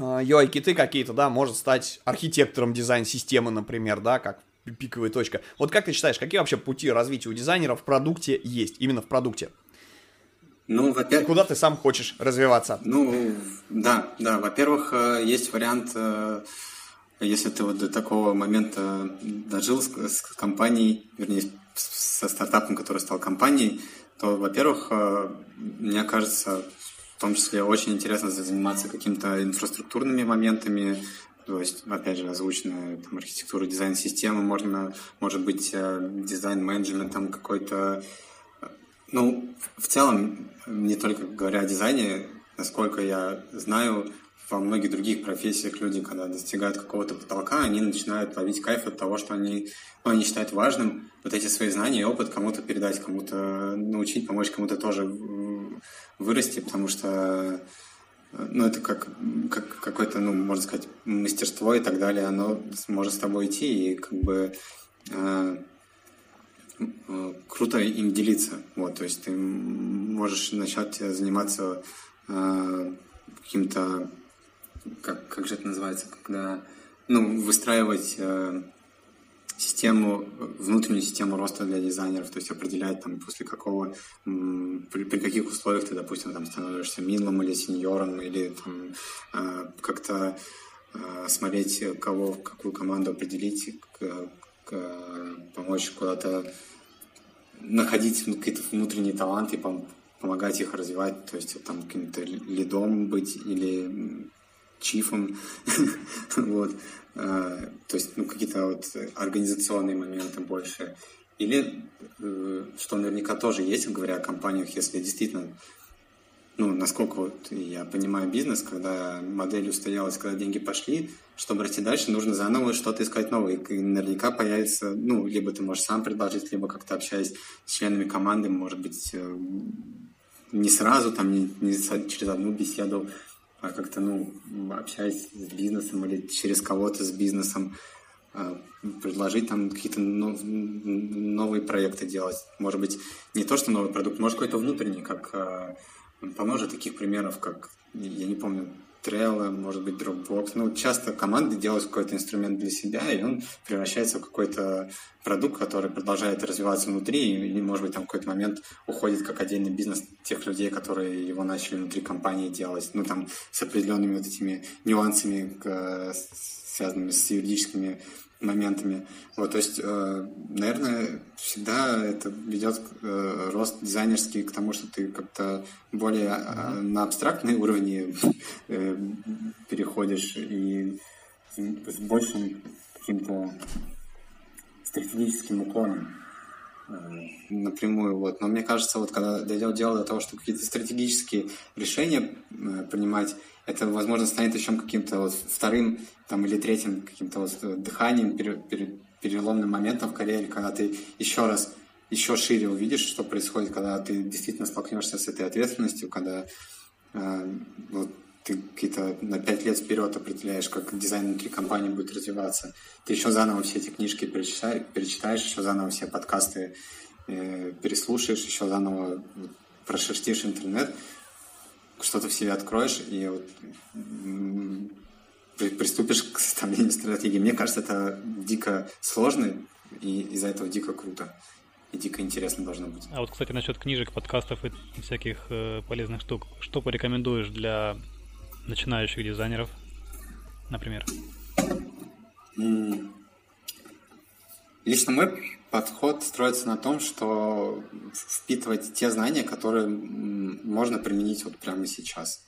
S2: UI-киты какие-то, да, может стать архитектором дизайн-системы, например, да, как пиковая точка. Вот как ты считаешь, какие вообще пути развития у дизайнера в продукте есть, именно в продукте?
S1: Ну, во-первых...
S2: Куда ты сам хочешь развиваться?
S1: Ну, да, да. Во-первых, э, есть вариант, э, если ты вот до такого момента дожил с, с компанией, вернее, со стартапом, который стал компанией, то, во-первых, э, мне кажется, в том числе очень интересно заниматься какими-то инфраструктурными моментами, то есть, опять же, озвученная там, архитектура, дизайн системы, можно, может быть, дизайн-менеджмент там какой-то. Ну, в целом, не только говоря о дизайне, насколько я знаю, во многих других профессиях люди, когда достигают какого-то потолка, они начинают ловить кайф от того, что они, ну, они считают важным вот эти свои знания и опыт кому-то передать, кому-то научить, помочь кому-то тоже вырасти, потому что ну, это как, как какое-то, ну, можно сказать, мастерство и так далее, оно может с тобой идти, и как бы э, Э, круто им делиться. Вот, то есть ты можешь начать заниматься э, каким-то, как, как же это называется, когда, ну, выстраивать э, систему, внутреннюю систему роста для дизайнеров, то есть определять там после какого, при, при каких условиях ты, допустим, там становишься мидлом или сеньором, или там э, как-то э, смотреть, кого, какую команду определить, к, к, помочь куда-то находить какие-то внутренние таланты и помогать их развивать, то есть там каким-то лидом быть или чифом, вот, а, то есть, ну, какие-то вот организационные моменты больше. Или, э, что наверняка тоже есть, говоря о компаниях, если действительно ну, насколько вот я понимаю бизнес, когда модель устоялась, когда деньги пошли, чтобы расти дальше, нужно заново что-то искать новое. И наверняка появится, ну, либо ты можешь сам предложить, либо как-то общаясь с членами команды, может быть, э, не сразу, там, не, не через одну беседу, а как-то, ну, общаясь с бизнесом или через кого-то с бизнесом, э, предложить там какие-то новые проекты делать. Может быть, не то, что новый продукт, может, какой-то внутренний, как э, поможет таких примеров, как, я не помню, Trello, может быть, Dropbox. Ну, часто команды делают какой-то инструмент для себя, и он превращается в какой-то продукт, который продолжает развиваться внутри, или, может быть, там в какой-то момент уходит как отдельный бизнес тех людей, которые его начали внутри компании делать, ну, там, с определенными вот этими нюансами, связанными с юридическими моментами. Вот, то есть, э, наверное, всегда это ведет э, рост дизайнерский к тому, что ты как-то более э, на абстрактные уровни э, переходишь и с большим каким-то стратегическим уклоном э, напрямую. Вот. Но мне кажется, вот когда дойдет дело до того, что какие-то стратегические решения принимать, это, возможно, станет еще каким-то вот вторым там, или третьим каким-то вот дыханием, пере, пере, переломным моментом в карьере, когда ты еще раз, еще шире увидишь, что происходит, когда ты действительно столкнешься с этой ответственностью, когда э, вот, ты какие-то на пять лет вперед определяешь, как дизайн внутри компании будет развиваться. Ты еще заново все эти книжки перечитаешь, перечитаешь еще заново все подкасты э, переслушаешь, еще заново прошерстишь интернет, что-то в себе откроешь и вот приступишь к составлению стратегии. Мне кажется, это дико сложно, и из-за этого дико круто. И дико интересно должно быть.
S3: А вот, кстати, насчет книжек, подкастов и всяких э, полезных штук. Что порекомендуешь для начинающих дизайнеров, например?
S1: Лично мой подход строится на том, что впитывать те знания, которые можно применить вот прямо сейчас.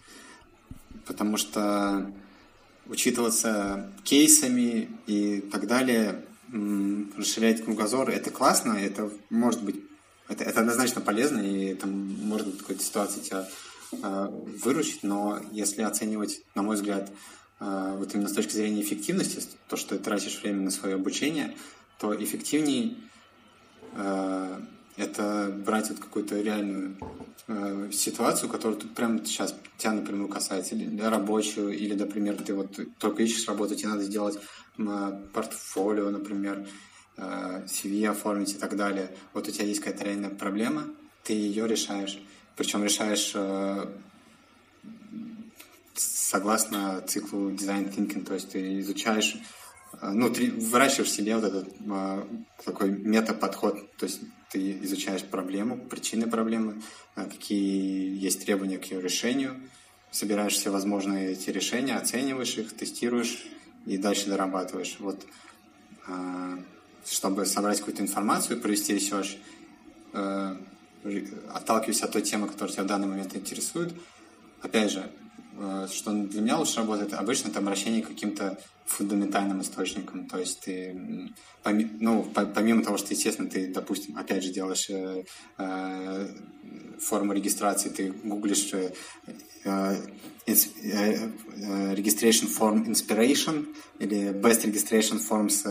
S1: Потому что учитываться кейсами и так далее, расширять кругозор, это классно, это может быть это, это однозначно полезно, и там может быть какой-то ситуации тебя э, выручить, но если оценивать, на мой взгляд, э, вот именно с точки зрения эффективности, то, что ты тратишь время на свое обучение, то эффективнее э, это брать вот какую-то реальную э, ситуацию, которая тут прямо сейчас тебя напрямую касается, или рабочую, или, например, ты вот только ищешь работу, тебе надо сделать э, портфолио, например, э, CV оформить и так далее. Вот у тебя есть какая-то реальная проблема, ты ее решаешь. Причем решаешь э, согласно циклу design thinking, то есть ты изучаешь ну, ты выращиваешь себе вот этот э, такой мета-подход, то есть ты изучаешь проблему, причины проблемы, э, какие есть требования к ее решению, собираешь все возможные эти решения, оцениваешь их, тестируешь и дальше дорабатываешь. Вот э, чтобы собрать какую-то информацию, провести research, э, отталкиваясь от той темы, которая тебя в данный момент интересует, опять же, что для меня лучше работает, обычно это обращение к каким-то фундаментальным источником. То есть ты, ну, помимо того, что, естественно, ты, допустим, опять же делаешь э, э, форму регистрации, ты гуглишь э, э, э, registration form inspiration или best registration forms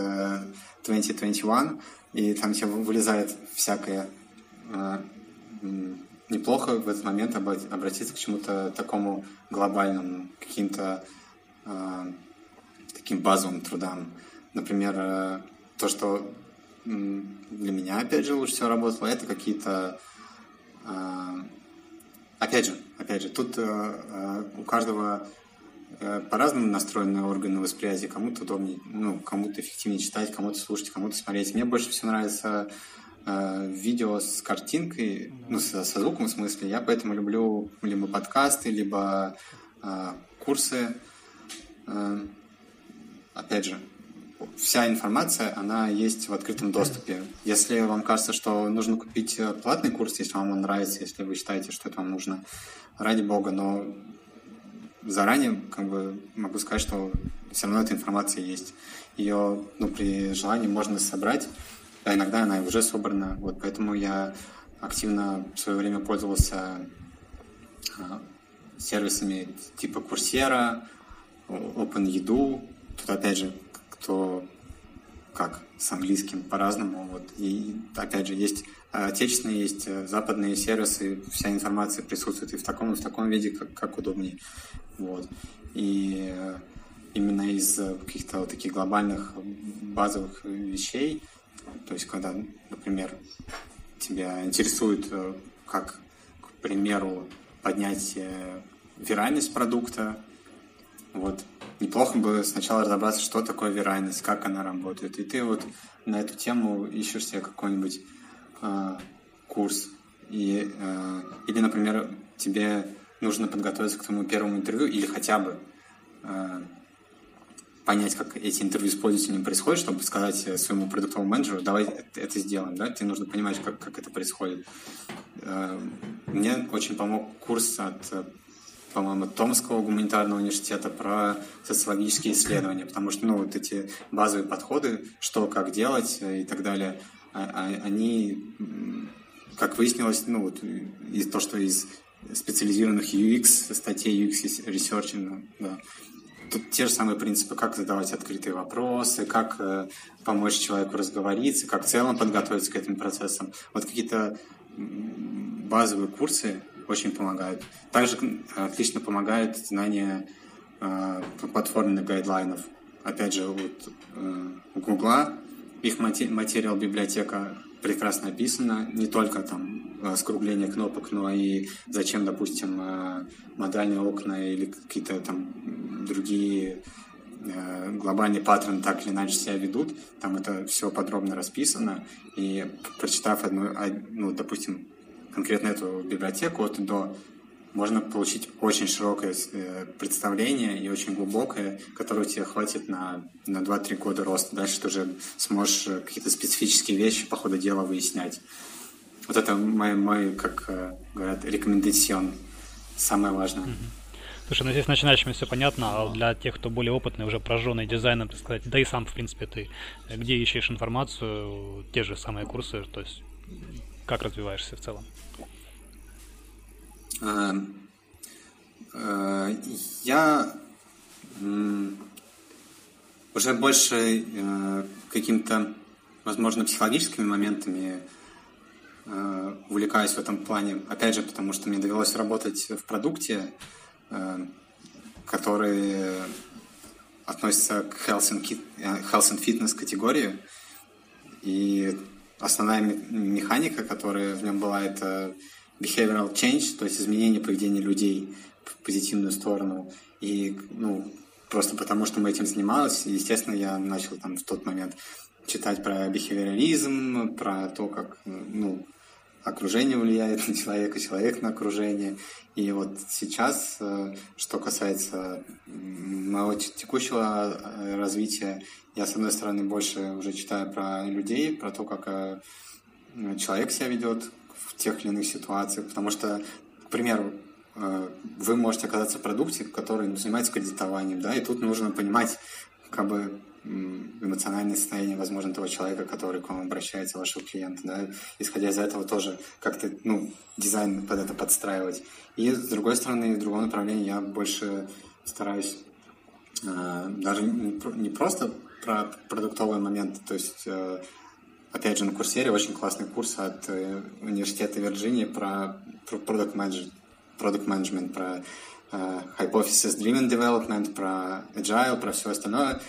S1: 2021, и там тебе вылезает всякое неплохо в этот момент обратиться к чему-то такому глобальному, каким-то таким базовым трудам. Например, э, то, что для меня, опять же, лучше всего работало, это какие-то... Э, опять же, опять же, тут э, у каждого по-разному настроены органы восприятия. Кому-то удобнее, ну, кому-то эффективнее читать, кому-то слушать, кому-то смотреть. Мне больше всего нравится видео с картинкой, ну, со, со звуком в смысле. Я поэтому люблю либо подкасты, либо курсы опять же, вся информация, она есть в открытом доступе. Если вам кажется, что нужно купить э, платный курс, если вам он нравится, если вы считаете, что это вам нужно, ради бога, но заранее как бы могу сказать, что все равно эта информация есть. Ее ну, при желании можно собрать, а иногда она уже собрана. Вот поэтому я активно в свое время пользовался э, сервисами типа Курсера, OpenEdu, Тут опять же, кто как с английским по-разному. Вот. И опять же, есть отечественные, есть э, западные сервисы, вся информация присутствует и в таком, и в таком виде, как, как удобнее. Вот. И именно из каких-то вот таких глобальных базовых вещей, то есть когда, например, тебя интересует, э, как, к примеру, поднять виральность продукта, вот неплохо бы сначала разобраться, что такое виральность, как она работает. И ты вот на эту тему ищешь себе какой-нибудь э, курс. И, э, или, например, тебе нужно подготовиться к твоему первому интервью или хотя бы э, понять, как эти интервью с пользователями происходят, чтобы сказать своему продуктовому менеджеру, давай это сделаем, да, тебе нужно понимать, как, как это происходит. Мне очень помог курс от по-моему, Томского гуманитарного университета про социологические исследования, потому что, ну, вот эти базовые подходы, что, как делать и так далее, а, а, они, как выяснилось, ну, вот, из то, что из специализированных UX статей, UX research, ну, да, тут те же самые принципы, как задавать открытые вопросы, как э, помочь человеку разговориться, как в целом подготовиться к этим процессам. Вот какие-то базовые курсы, очень помогают. Также отлично помогает знание э, платформенных гайдлайнов. Опять же, вот, э, у Гугла их материал библиотека прекрасно описана, не только там э, скругление кнопок, но и зачем, допустим, э, модальные окна или какие-то там другие глобальные паттерны так или иначе себя ведут, там это все подробно расписано, и прочитав одну, ну, допустим, конкретно эту библиотеку от и до, можно получить очень широкое э, представление и очень глубокое, которое тебе хватит на, на 2-3 года роста. Дальше ты уже сможешь э, какие-то специфические вещи по ходу дела выяснять. Вот это мой, мой как э, говорят, рекомендацион. Самое важное.
S3: Слушай, ну здесь начинающим все понятно, а для тех, кто более опытный, уже прожженный дизайном, так сказать, да и сам, в принципе, ты где ищешь информацию, те же самые курсы, то есть как развиваешься в целом?
S1: Я уже больше каким-то, возможно, психологическими моментами увлекаюсь в этом плане. Опять же, потому что мне довелось работать в продукте, который относится к health and, health and fitness категории. И основная механика, которая в нем была, это behavioral change, то есть изменение поведения людей в позитивную сторону. И ну, просто потому, что мы этим занимались, естественно, я начал там в тот момент читать про бихевиорализм, про то, как ну, окружение влияет на человека, человек на окружение. И вот сейчас, э, что касается моего текущего э, развития, я, с одной стороны, больше уже читаю про людей, про то, как э, человек себя ведет в тех или иных ситуациях, потому что, к примеру, вы можете оказаться в продукте, который занимается кредитованием, да, и тут нужно понимать, как бы эмоциональное состояние, возможно, того человека, который к вам обращается, вашего клиента, да, исходя из этого тоже как-то, ну, дизайн под это подстраивать. И, с другой стороны, в другом направлении я больше стараюсь э, даже не, не просто про продуктовые моменты, то есть, э, опять же, на курсере очень классный курс от э, университета Вирджинии про, про product management, product management про э, hypothesis driven development, про agile, про все остальное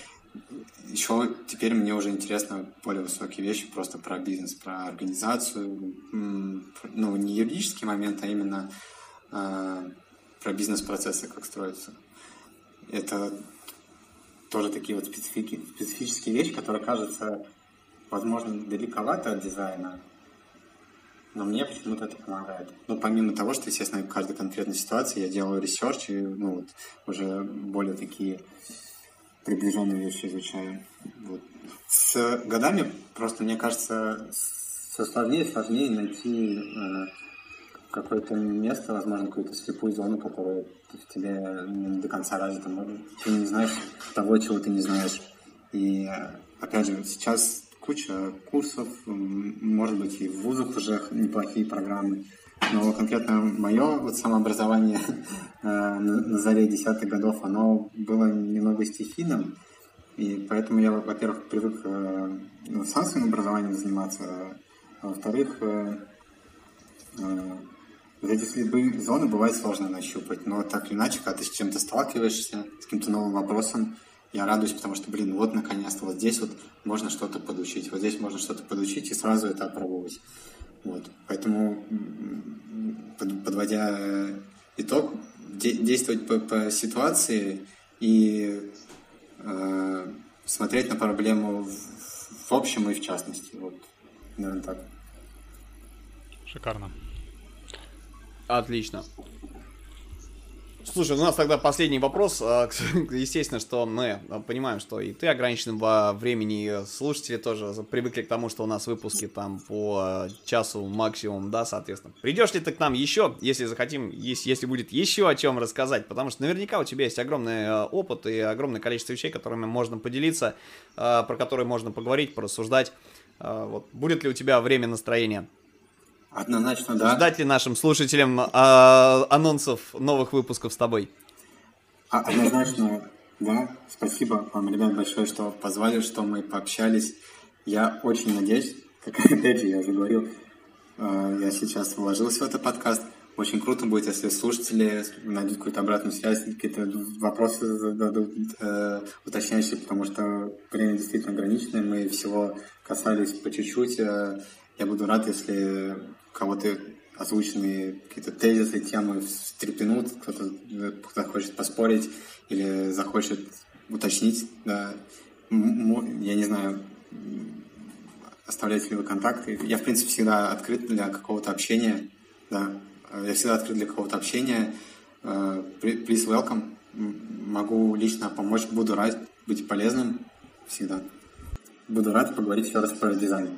S1: еще теперь мне уже интересно более высокие вещи просто про бизнес, про организацию, ну, не юридический момент, а именно э, про бизнес-процессы, как строятся. Это тоже такие вот специфики, специфические вещи, которые кажутся, возможно, далековато от дизайна, но мне почему-то это помогает. Ну, помимо того, что, естественно, в каждой конкретной ситуации я делаю research и, ну, вот, уже более такие приближенные вещи изучаю. Вот. С годами просто, мне кажется, все сложнее и сложнее найти э, какое-то место, возможно, какую-то слепую зону, которая в тебе не до конца развита. Ты не знаешь того, чего ты не знаешь. И, опять же, сейчас куча курсов, может быть, и в вузах уже неплохие программы. Но конкретно мое вот самообразование э, на заре десятых годов, оно было немного стихийным. И поэтому я, во-первых, привык э, ну, сам образованием заниматься, а во-вторых, э, вот эти слепые зоны бывает сложно нащупать, но так или иначе, когда ты с чем-то сталкиваешься, с каким-то новым вопросом, я радуюсь, потому что, блин, вот наконец-то вот здесь вот можно что-то подучить, вот здесь можно что-то подучить и сразу это опробовать. Вот. Поэтому, подводя итог, действовать по, по ситуации и э, смотреть на проблему в, в общем и в частности. Вот, наверное, так.
S3: Шикарно.
S2: Отлично. Слушай, у нас тогда последний вопрос. А, естественно, что мы понимаем, что и ты ограничен во времени, слушатели тоже привыкли к тому, что у нас выпуски там по часу максимум, да, соответственно. Придешь ли ты к нам еще, если захотим, если, будет еще о чем рассказать, потому что наверняка у тебя есть огромный э, опыт и огромное количество вещей, которыми можно поделиться, про которые можно поговорить, порассуждать. Вот. Будет ли у тебя время настроения?
S1: Однозначно, да.
S2: Ждать ли нашим слушателям а, анонсов новых выпусков с тобой?
S1: А, однозначно, да. Спасибо вам, ребят, большое, что позвали, что мы пообщались. Я очень надеюсь, как опять же я уже говорил, а, я сейчас вложился в этот подкаст. Очень круто будет, если слушатели найдут какую-то обратную связь, какие-то вопросы зададут э, уточняющие, потому что время действительно ограниченное, мы всего касались по чуть-чуть. Э, я буду рад, если кого-то озвученные какие-то тезисы, темы встрепенут, кто-то захочет поспорить или захочет уточнить, да, я не знаю, оставляете ли вы контакты. Я, в принципе, всегда открыт для какого-то общения, да, я всегда открыт для какого-то общения. Э, please welcome. Могу лично помочь, буду рад быть полезным всегда. Буду рад поговорить еще раз про дизайн.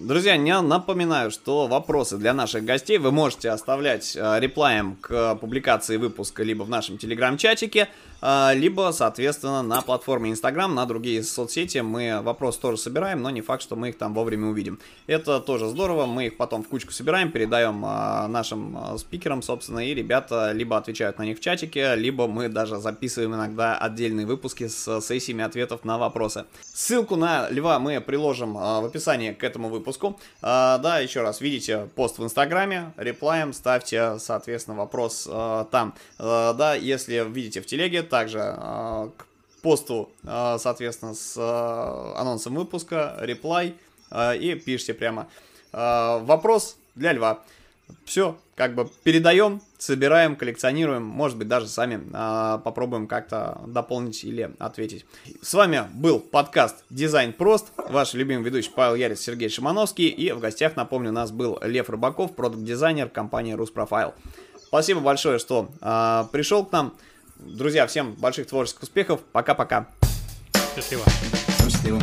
S2: Друзья, я напоминаю, что вопросы для наших гостей вы можете оставлять э, реплаем к публикации выпуска либо в нашем телеграм-чатике, э, либо, соответственно, на платформе Instagram, на другие соцсети. Мы вопросы тоже собираем, но не факт, что мы их там вовремя увидим. Это тоже здорово, мы их потом в кучку собираем, передаем э, нашим спикерам, собственно, и ребята либо отвечают на них в чатике, либо мы даже записываем иногда отдельные выпуски с сессиями ответов на вопросы. Ссылку на Льва мы приложим в описании к этому выпуску. А, да, еще раз, видите пост в Инстаграме, реплаем, ставьте, соответственно, вопрос а, там. А, да, если видите в телеге, также а, к посту, а, соответственно, с а, анонсом выпуска, реплай и пишите прямо. Вопрос для Льва. Все, как бы передаем, собираем, коллекционируем, может быть, даже сами попробуем как-то дополнить или ответить. С вами был подкаст «Дизайн прост», ваш любимый ведущий Павел Ярец, Сергей Шимановский, и в гостях, напомню, у нас был Лев Рыбаков, продукт-дизайнер компании «Руспрофайл». Спасибо большое, что э, пришел к нам. Друзья, всем больших творческих успехов. Пока-пока.
S3: Счастливо.
S1: Счастливо.